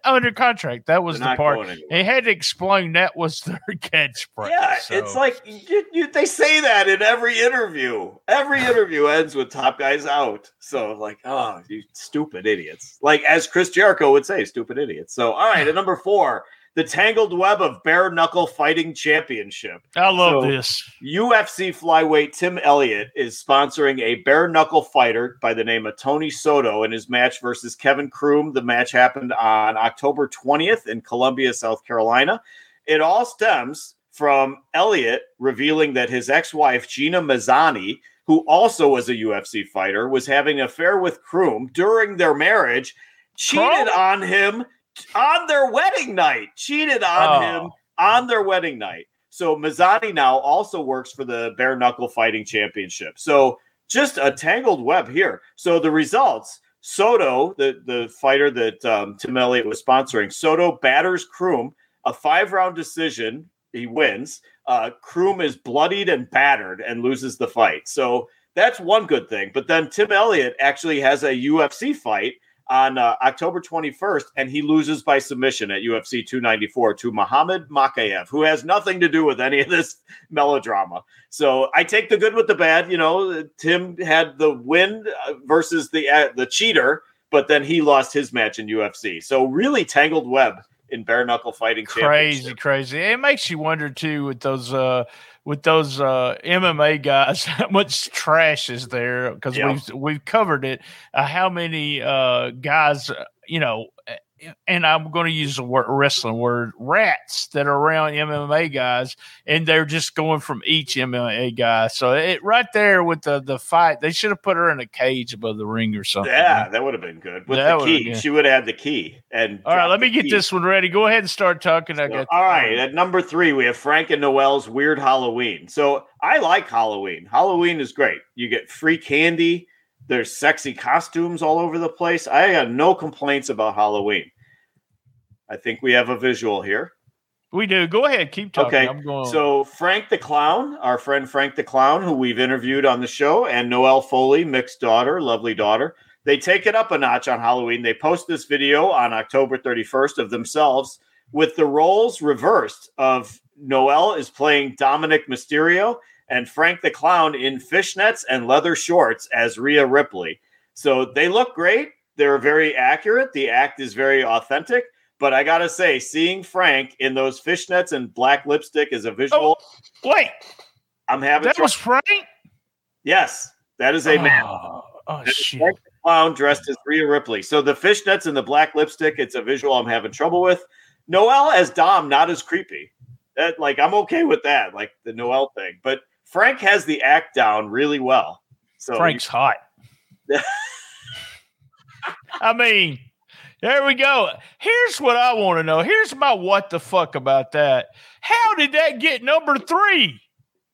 [SPEAKER 2] under contract. That was
[SPEAKER 4] they're
[SPEAKER 2] the part. They had to explain that was their catchphrase.
[SPEAKER 4] Yeah,
[SPEAKER 2] so.
[SPEAKER 4] it's like you, you, they say that in every interview. Every interview ends with top guys out. So like, oh, you stupid idiots. Like as Chris Jericho would say, stupid idiots. So all right, at number four, the tangled web of bare knuckle fighting championship.
[SPEAKER 2] I love
[SPEAKER 4] so-
[SPEAKER 2] this.
[SPEAKER 4] UFC flyweight Tim Elliott is sponsoring a bare knuckle fighter by the name of Tony Soto in his match versus Kevin Croom. The match happened on October 20th in Columbia, South Carolina. It all stems from Elliott revealing that his ex wife, Gina Mazany, who also was a UFC fighter, was having an affair with Croom during their marriage, cheated
[SPEAKER 2] Croom?
[SPEAKER 4] on him on their wedding night. Cheated on
[SPEAKER 2] Oh.
[SPEAKER 4] him on their wedding night. So Mazany now also works for the bare knuckle fighting championship. So just a tangled web here. So the results: Soto, the the fighter that um, Tim Elliott was sponsoring, Soto batters Croom a five round decision. He wins. Uh, Croom is bloodied and battered and loses the fight. So that's one good thing. But then Tim Elliott actually has a UFC fight on uh, October 21st, and he loses by submission at UFC 294 to Muhammad Mokaev, who has nothing to do with any of this melodrama. So I take the good with the bad. You know, Tim had the win uh, versus the uh, the cheater, but then he lost his match in UFC. So really tangled web in bare knuckle fighting.
[SPEAKER 2] crazy, crazy. It makes you wonder too with those uh with those uh MMA guys how much trash is there because
[SPEAKER 4] Yeah.
[SPEAKER 2] we've we've covered it. Uh, how many uh guys uh, you know. And I'm going to use the word wrestling word rats that are around MMA guys, and they're just going from each MMA guy. So it right there with the the fight, they should have put her in a cage above the ring or something.
[SPEAKER 4] Yeah, that would have been good with
[SPEAKER 2] That
[SPEAKER 4] the key. She would have had the key. And
[SPEAKER 2] All right, let me get
[SPEAKER 4] key.
[SPEAKER 2] this one ready. Go ahead and start talking. I got
[SPEAKER 4] all right, at number three, we have Frank and Noelle's Weird Halloween. So I like Halloween. Halloween is great. You get free candy. There's sexy costumes all over the place. I got no complaints about Halloween. I think we have a visual here.
[SPEAKER 2] We do. Go ahead. Keep talking.
[SPEAKER 4] Okay,
[SPEAKER 2] I'm going.
[SPEAKER 4] So Frank the Clown, our friend Frank the Clown, who we've interviewed on the show, and Noelle Foley, Mick's daughter, lovely daughter, they take it up a notch on Halloween. They post this video on October 31st of themselves with the roles reversed of Noelle is playing Dominic Mysterio and Frank the Clown in fishnets and leather shorts as Rhea Ripley. So they look great. they're very accurate. The act is very authentic. But I gotta say, seeing Frank in those fishnets and black lipstick is a visual, oh,
[SPEAKER 2] Wait,
[SPEAKER 4] I'm having
[SPEAKER 2] that
[SPEAKER 4] trouble.
[SPEAKER 2] was Frank.
[SPEAKER 4] yes, that is a man.
[SPEAKER 2] Oh, oh shit.
[SPEAKER 4] Frank the Clown dressed as Rhea Ripley. So the fishnets and the black lipstick, it's a visual I'm having trouble with. Noelle as Dom, not as creepy. That like I'm okay with that, like the Noelle thing. But Frank has the act down really well. So
[SPEAKER 2] Frank's hot. I mean, there we go. Here's what I want to know. Here's my what the fuck about that. How did that get number three?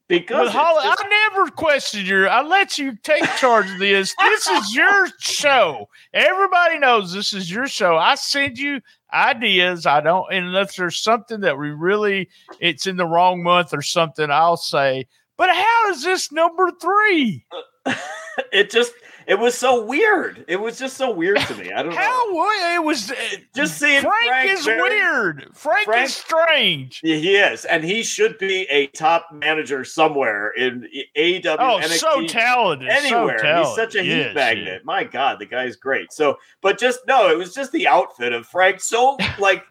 [SPEAKER 4] because
[SPEAKER 2] Holly,
[SPEAKER 4] just-
[SPEAKER 2] I never questioned your. I let you take charge of this. This is your show. Everybody knows this is your show. I send you ideas. I don't, unless there's something that we really, it's in the wrong month or something. I'll say. But how is this number three?
[SPEAKER 4] it just it was so weird. It was just so weird to me. I don't know.
[SPEAKER 2] How it was?
[SPEAKER 4] Uh, just seeing
[SPEAKER 2] Frank,
[SPEAKER 4] Frank
[SPEAKER 2] is
[SPEAKER 4] very-
[SPEAKER 2] weird. Frank,
[SPEAKER 4] Frank-
[SPEAKER 2] is strange.
[SPEAKER 4] Yeah, He is, and he should be a top manager somewhere in AEW.
[SPEAKER 2] Oh,
[SPEAKER 4] NXT,
[SPEAKER 2] so talented.
[SPEAKER 4] anywhere.
[SPEAKER 2] So talented.
[SPEAKER 4] He's such a
[SPEAKER 2] Yeah,
[SPEAKER 4] heat magnet. My God, the guy's great. So, but just no, it was just the outfit of Frank. So like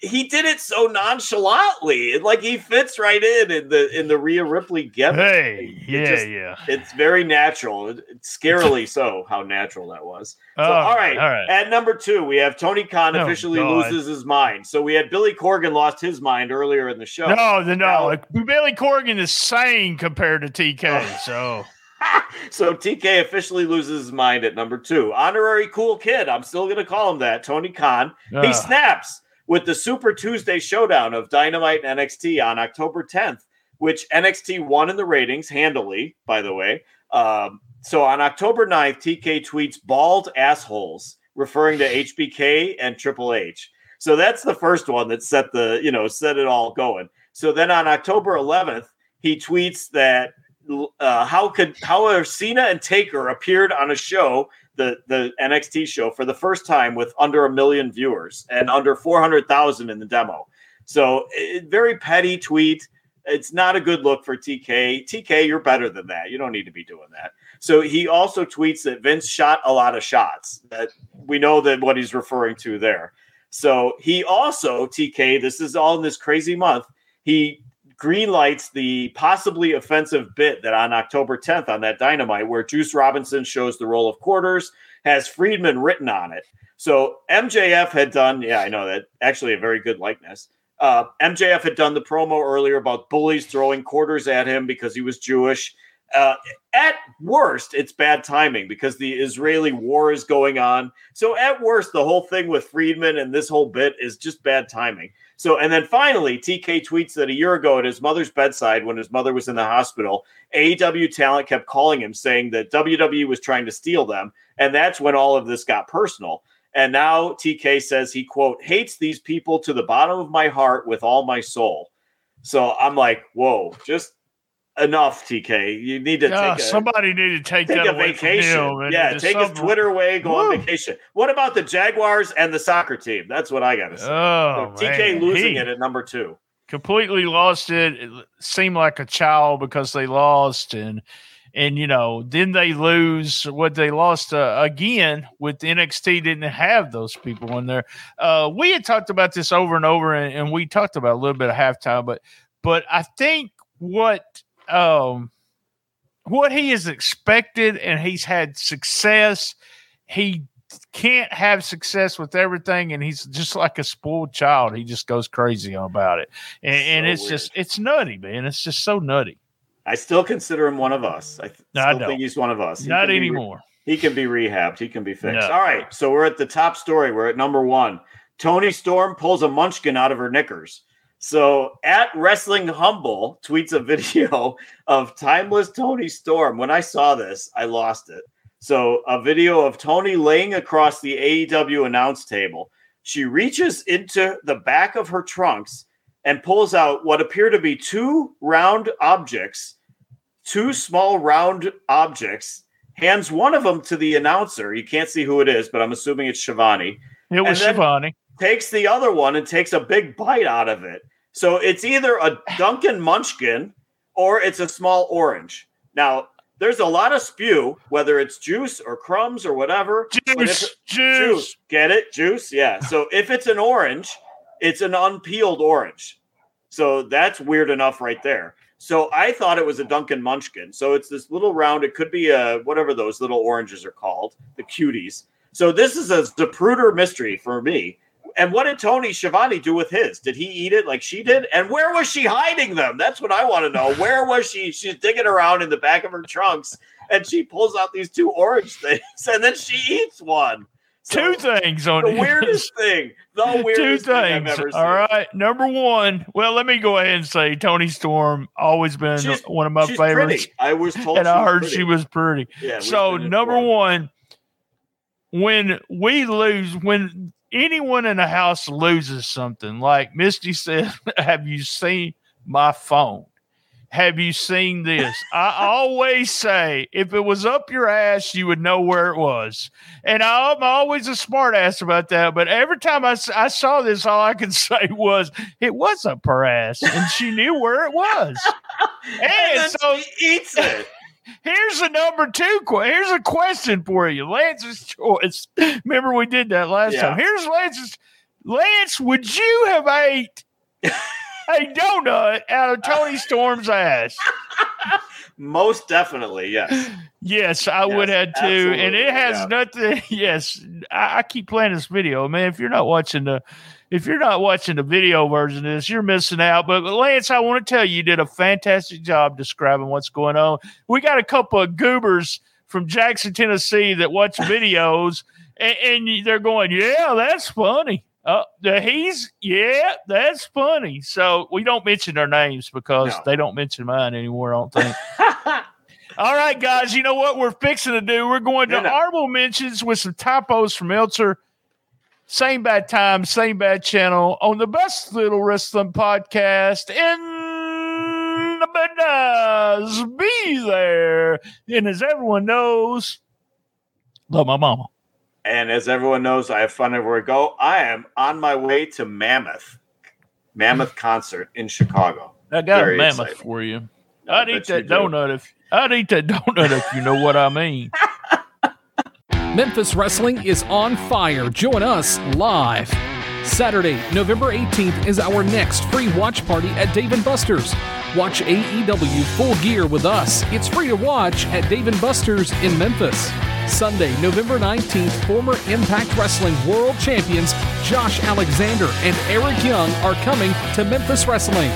[SPEAKER 4] he did it so nonchalantly, It- like he fits right in in the in the Rhea Ripley gimmick.
[SPEAKER 2] Hey,
[SPEAKER 4] It
[SPEAKER 2] yeah,
[SPEAKER 4] just-
[SPEAKER 2] yeah.
[SPEAKER 4] It's very natural. It's scarily so how natural that was. So,
[SPEAKER 2] Oh,
[SPEAKER 4] all right.
[SPEAKER 2] all right.
[SPEAKER 4] At number two, we have Tony Khan
[SPEAKER 2] Oh,
[SPEAKER 4] officially
[SPEAKER 2] God.
[SPEAKER 4] loses his mind. So we had Billy Corgan lost his mind earlier in the show.
[SPEAKER 2] No, no.
[SPEAKER 4] Now-
[SPEAKER 2] like, Billy Corgan is sane compared to TK. Oh. So
[SPEAKER 4] so TK officially loses his mind at number two. Honorary cool kid. I'm still going to call him that. Tony Khan. He snaps with the Super Tuesday showdown of Dynamite and NXT on October 10th, which NXT won in the ratings handily, by the way. Um, so on October 9th, TK tweets bald assholes, referring to HBK and Triple H. So that's the first one that set the, you know, set it all going. So then on October 11th, he tweets that uh, how could how are Cena and Taker appeared on a show, the the NXT show, for the first time with under a million viewers and under four hundred thousand in the demo. So it, very petty tweet. It's not a good look for TK. TK, you're better than that. You don't need to be doing that. So he also tweets that Vince shot a lot of shots. That we know that what he's referring to there. So he also TK. This is all in this crazy month. He green lights the possibly offensive bit that on October 10th on that Dynamite, where Juice Robinson shows the roll of quarters, has Friedman written on it. So MJF had done, yeah, I know that actually a very good likeness. Uh, MJF had done the promo earlier about bullies throwing quarters at him because he was Jewish. Uh, at worst, it's bad timing because the Israeli war is going on. So at worst, the whole thing with Friedman and this whole bit is just bad timing. So, and then finally, TK tweets that a year ago at his mother's bedside, when his mother was in the hospital, AEW talent kept calling him saying that WWE was trying to steal them. And that's when all of this got personal. And now TK says he, quote, hates these people to the bottom of my heart with all my soul. So I'm like, whoa, just enough, TK. You need to
[SPEAKER 2] uh,
[SPEAKER 4] take a,
[SPEAKER 2] somebody need to take,
[SPEAKER 4] take
[SPEAKER 2] that
[SPEAKER 4] a
[SPEAKER 2] away
[SPEAKER 4] vacation. yeah, take his
[SPEAKER 2] something-
[SPEAKER 4] Twitter away, go
[SPEAKER 2] Woo.
[SPEAKER 4] on vacation. What about the Jaguars and the soccer team? That's what I got to say.
[SPEAKER 2] Oh,
[SPEAKER 4] So TK losing
[SPEAKER 2] He
[SPEAKER 4] it at number two.
[SPEAKER 2] completely lost it. It seemed like a child because they lost, and and you know then they lose what they lost uh, again with NXT didn't have those people in there. Uh, we had talked about this over and over, and, and we talked about a little bit of halftime, but but I think what um what he has expected and he's had success. He can't have success with everything, and he's just like a spoiled child. He just goes crazy about it, and, and it's
[SPEAKER 4] weird.
[SPEAKER 2] just it's nutty, man. It's just so nutty.
[SPEAKER 4] I still consider him one of us. I th-
[SPEAKER 2] No,
[SPEAKER 4] still
[SPEAKER 2] don't.
[SPEAKER 4] think he's one of us. He
[SPEAKER 2] Not
[SPEAKER 4] be re-
[SPEAKER 2] anymore.
[SPEAKER 4] he can be rehabbed. He can be fixed.
[SPEAKER 2] No.
[SPEAKER 4] All right. So we're at the top story. We're at number one. Toni Storm pulls a munchkin out of her knickers. So at Wrestling Humble tweets a video of timeless Toni Storm. When I saw this, I lost it. So a video of Toni laying across the AEW announce table. She reaches into the back of her trunks and pulls out what appear to be two round objects, two small round objects, hands one of them to the announcer. You can't see who it is, but I'm assuming it's Schiavone.
[SPEAKER 2] It was
[SPEAKER 4] then-
[SPEAKER 2] Schiavone.
[SPEAKER 4] Takes the other one and takes a big bite out of it. So it's either a Dunkin' Munchkin or it's a small orange. Now, there's a lot of spew, whether it's juice or crumbs or whatever.
[SPEAKER 2] Juice,
[SPEAKER 4] it-
[SPEAKER 2] juice.
[SPEAKER 4] juice. Get it? Juice. Yeah. So if it's an orange, it's an unpeeled orange. So that's weird enough right there. So I thought it was a Dunkin' Munchkin. So it's this little round. It could be a whatever those little oranges are called, the cuties. So this is a Zapruder mystery for me. And what did Tony Schiavone do with his? Did he eat it like she did? And where was she hiding them? That's what I want to know. Where was she? She's digging around in the back of her trunks and she pulls out these two orange things and then she eats one. So,
[SPEAKER 2] Two things on
[SPEAKER 4] The
[SPEAKER 2] it.
[SPEAKER 4] weirdest thing. The
[SPEAKER 2] Two
[SPEAKER 4] weirdest thing I've
[SPEAKER 2] things.
[SPEAKER 4] ever seen.
[SPEAKER 2] All right. Number one. Well, let me go ahead and say Toni Storm always been
[SPEAKER 4] She's-
[SPEAKER 2] one of my
[SPEAKER 4] She's
[SPEAKER 2] favorites.
[SPEAKER 4] pretty. I was told
[SPEAKER 2] And
[SPEAKER 4] she
[SPEAKER 2] I
[SPEAKER 4] was
[SPEAKER 2] heard
[SPEAKER 4] pretty.
[SPEAKER 2] she was pretty.
[SPEAKER 4] Yeah,
[SPEAKER 2] So number one, when we lose, when anyone in the house loses something, like Misty said, "Have you seen my phone? Have you seen this?" I always say, if it was up your ass, you would know where it was. And I'm always a smart ass about that. But every time I, I saw this, all I could say was, "It was up her ass," and she knew where it was.
[SPEAKER 4] And
[SPEAKER 2] and so
[SPEAKER 4] she eats it.
[SPEAKER 2] Here's the number two. Here's a question for you, Lance's choice. Remember we did that last
[SPEAKER 4] Yeah.
[SPEAKER 2] time. Here's Lance's. Lance, would you have ate a donut out of Toni Storm's ass?
[SPEAKER 4] Most definitely, yes.
[SPEAKER 2] Yes, I would have too. And it has
[SPEAKER 4] yeah.
[SPEAKER 2] nothing. Yes, I, I keep playing this video, man. If you're not watching the, if you're not watching the video version of this, you're missing out. But Lance, I want to tell you, you did a fantastic job describing what's going on. We got a couple of goobers from Jackson, Tennessee, that watch videos, and, and they're going, "Yeah, that's funny." Uh, he's yeah, that's funny. So we don't mention their names because
[SPEAKER 4] No.
[SPEAKER 2] they don't mention mine anymore. I don't think. All right, guys, you know what we're fixing to do? We're going to
[SPEAKER 4] No, no.
[SPEAKER 2] honorable mentions with some typos from Elter. Same bad time, same bad channel on the best little wrestling podcast in the business. Be there. And as everyone knows, love my mama.
[SPEAKER 4] And as everyone knows, I have fun everywhere I go. I am on my way to Mammoth, Mammoth concert in Chicago.
[SPEAKER 2] I got
[SPEAKER 4] Very
[SPEAKER 2] a mammoth
[SPEAKER 4] excited.
[SPEAKER 2] for you.
[SPEAKER 4] I
[SPEAKER 2] I'd eat that
[SPEAKER 4] do.
[SPEAKER 2] donut if I'd eat that donut if you know what I mean.
[SPEAKER 1] Memphis Wrestling is on fire. Join us live. Saturday, November 18th is our next free watch party at Dave & Buster's. Watch AEW Full Gear with us. It's free to watch at Dave & Buster's in Memphis. Sunday, November 19th, former Impact Wrestling World Champions Josh Alexander and Eric Young are coming to Memphis Wrestling.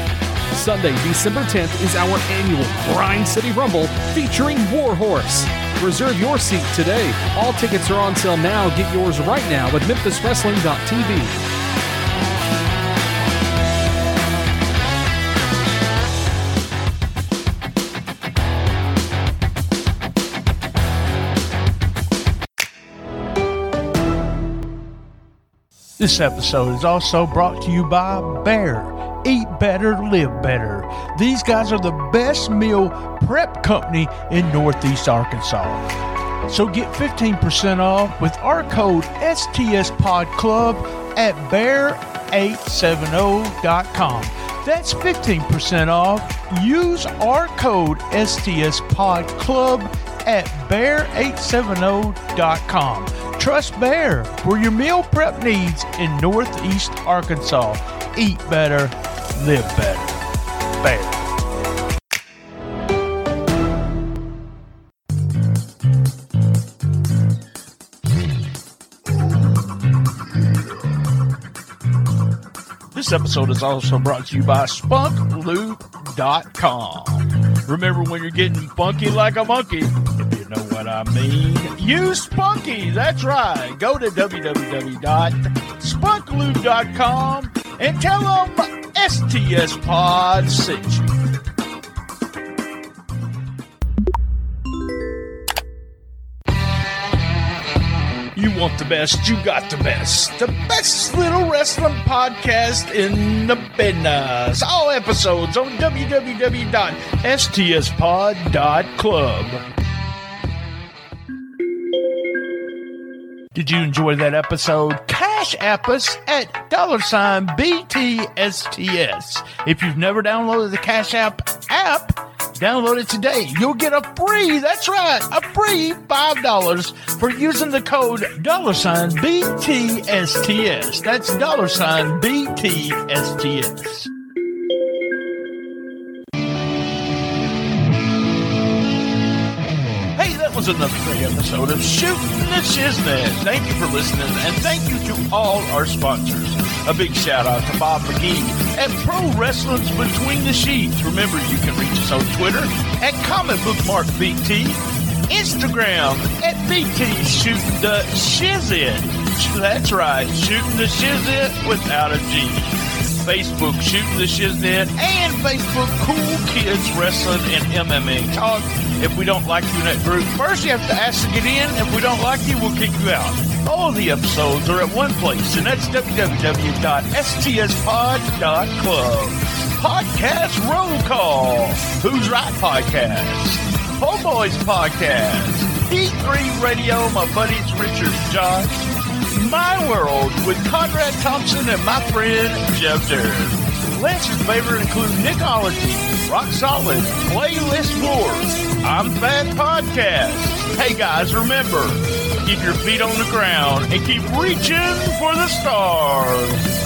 [SPEAKER 1] Sunday, December 10th is our annual Grind City Rumble featuring Warhorse. Reserve your seat today. All tickets are on sale now. Get yours right now at memphiswrestling.tv.
[SPEAKER 2] This episode is also brought to you by Bare. Eat better, live better. These guys are the best meal prep company in Northeast Arkansas. So get 15% off with our code STS Pod Club at bare870.com. That's 15% off. Use our code STS Pod Club at bare870.com. Trust Bare for your meal prep needs in Northeast Arkansas. Eat better, live better. Bare. This episode is also brought to you by SpunkLube.com. Remember when you're getting funky like a monkey, if you know what I mean, use Spunky. That's right. Go to www.spunklube.com and tell them STS Pod sent you. You want the best, you got the best. The best little wrestling podcast in the business. All episodes on www.stspod.club. Did you enjoy that episode? Cash app us at dollar sign BTSTS. If you've never downloaded the Cash App app, Download it today. You'll get a free, that's right, a free $5 for using the code dollar sign BTSTS. That's dollar sign BTSTS. Was another great episode of Shooting the Shiznit. Thank you for listening, and thank you to all our sponsors. A big shout out to Bob McGee at Pro Wrestling's Between the Sheets. Remember, you can reach us on Twitter at Comic BT, Instagram at BT Shooting the Shiznit. That's right, Shooting the Shiznit without a G. Facebook Shooting the Shiznit, and Facebook Cool Kids Wrestling and MMA Talk. If we don't like you in that group, first you have to ask to get in. If we don't like you, we'll kick you out. All the episodes are at one place, and that's www.stspod.club. Podcast Roll Call. Who's Right Podcast. Homeboys Podcast. E3 Radio, my buddies Richard Josh. My World with Conrad Thompson and my friend Jeff Durr. Lance's favorite include Nickology, Rock Solid, Playlist Wars, I'm Fat Podcast. Hey guys, remember, keep your feet on the ground and keep reaching for the stars.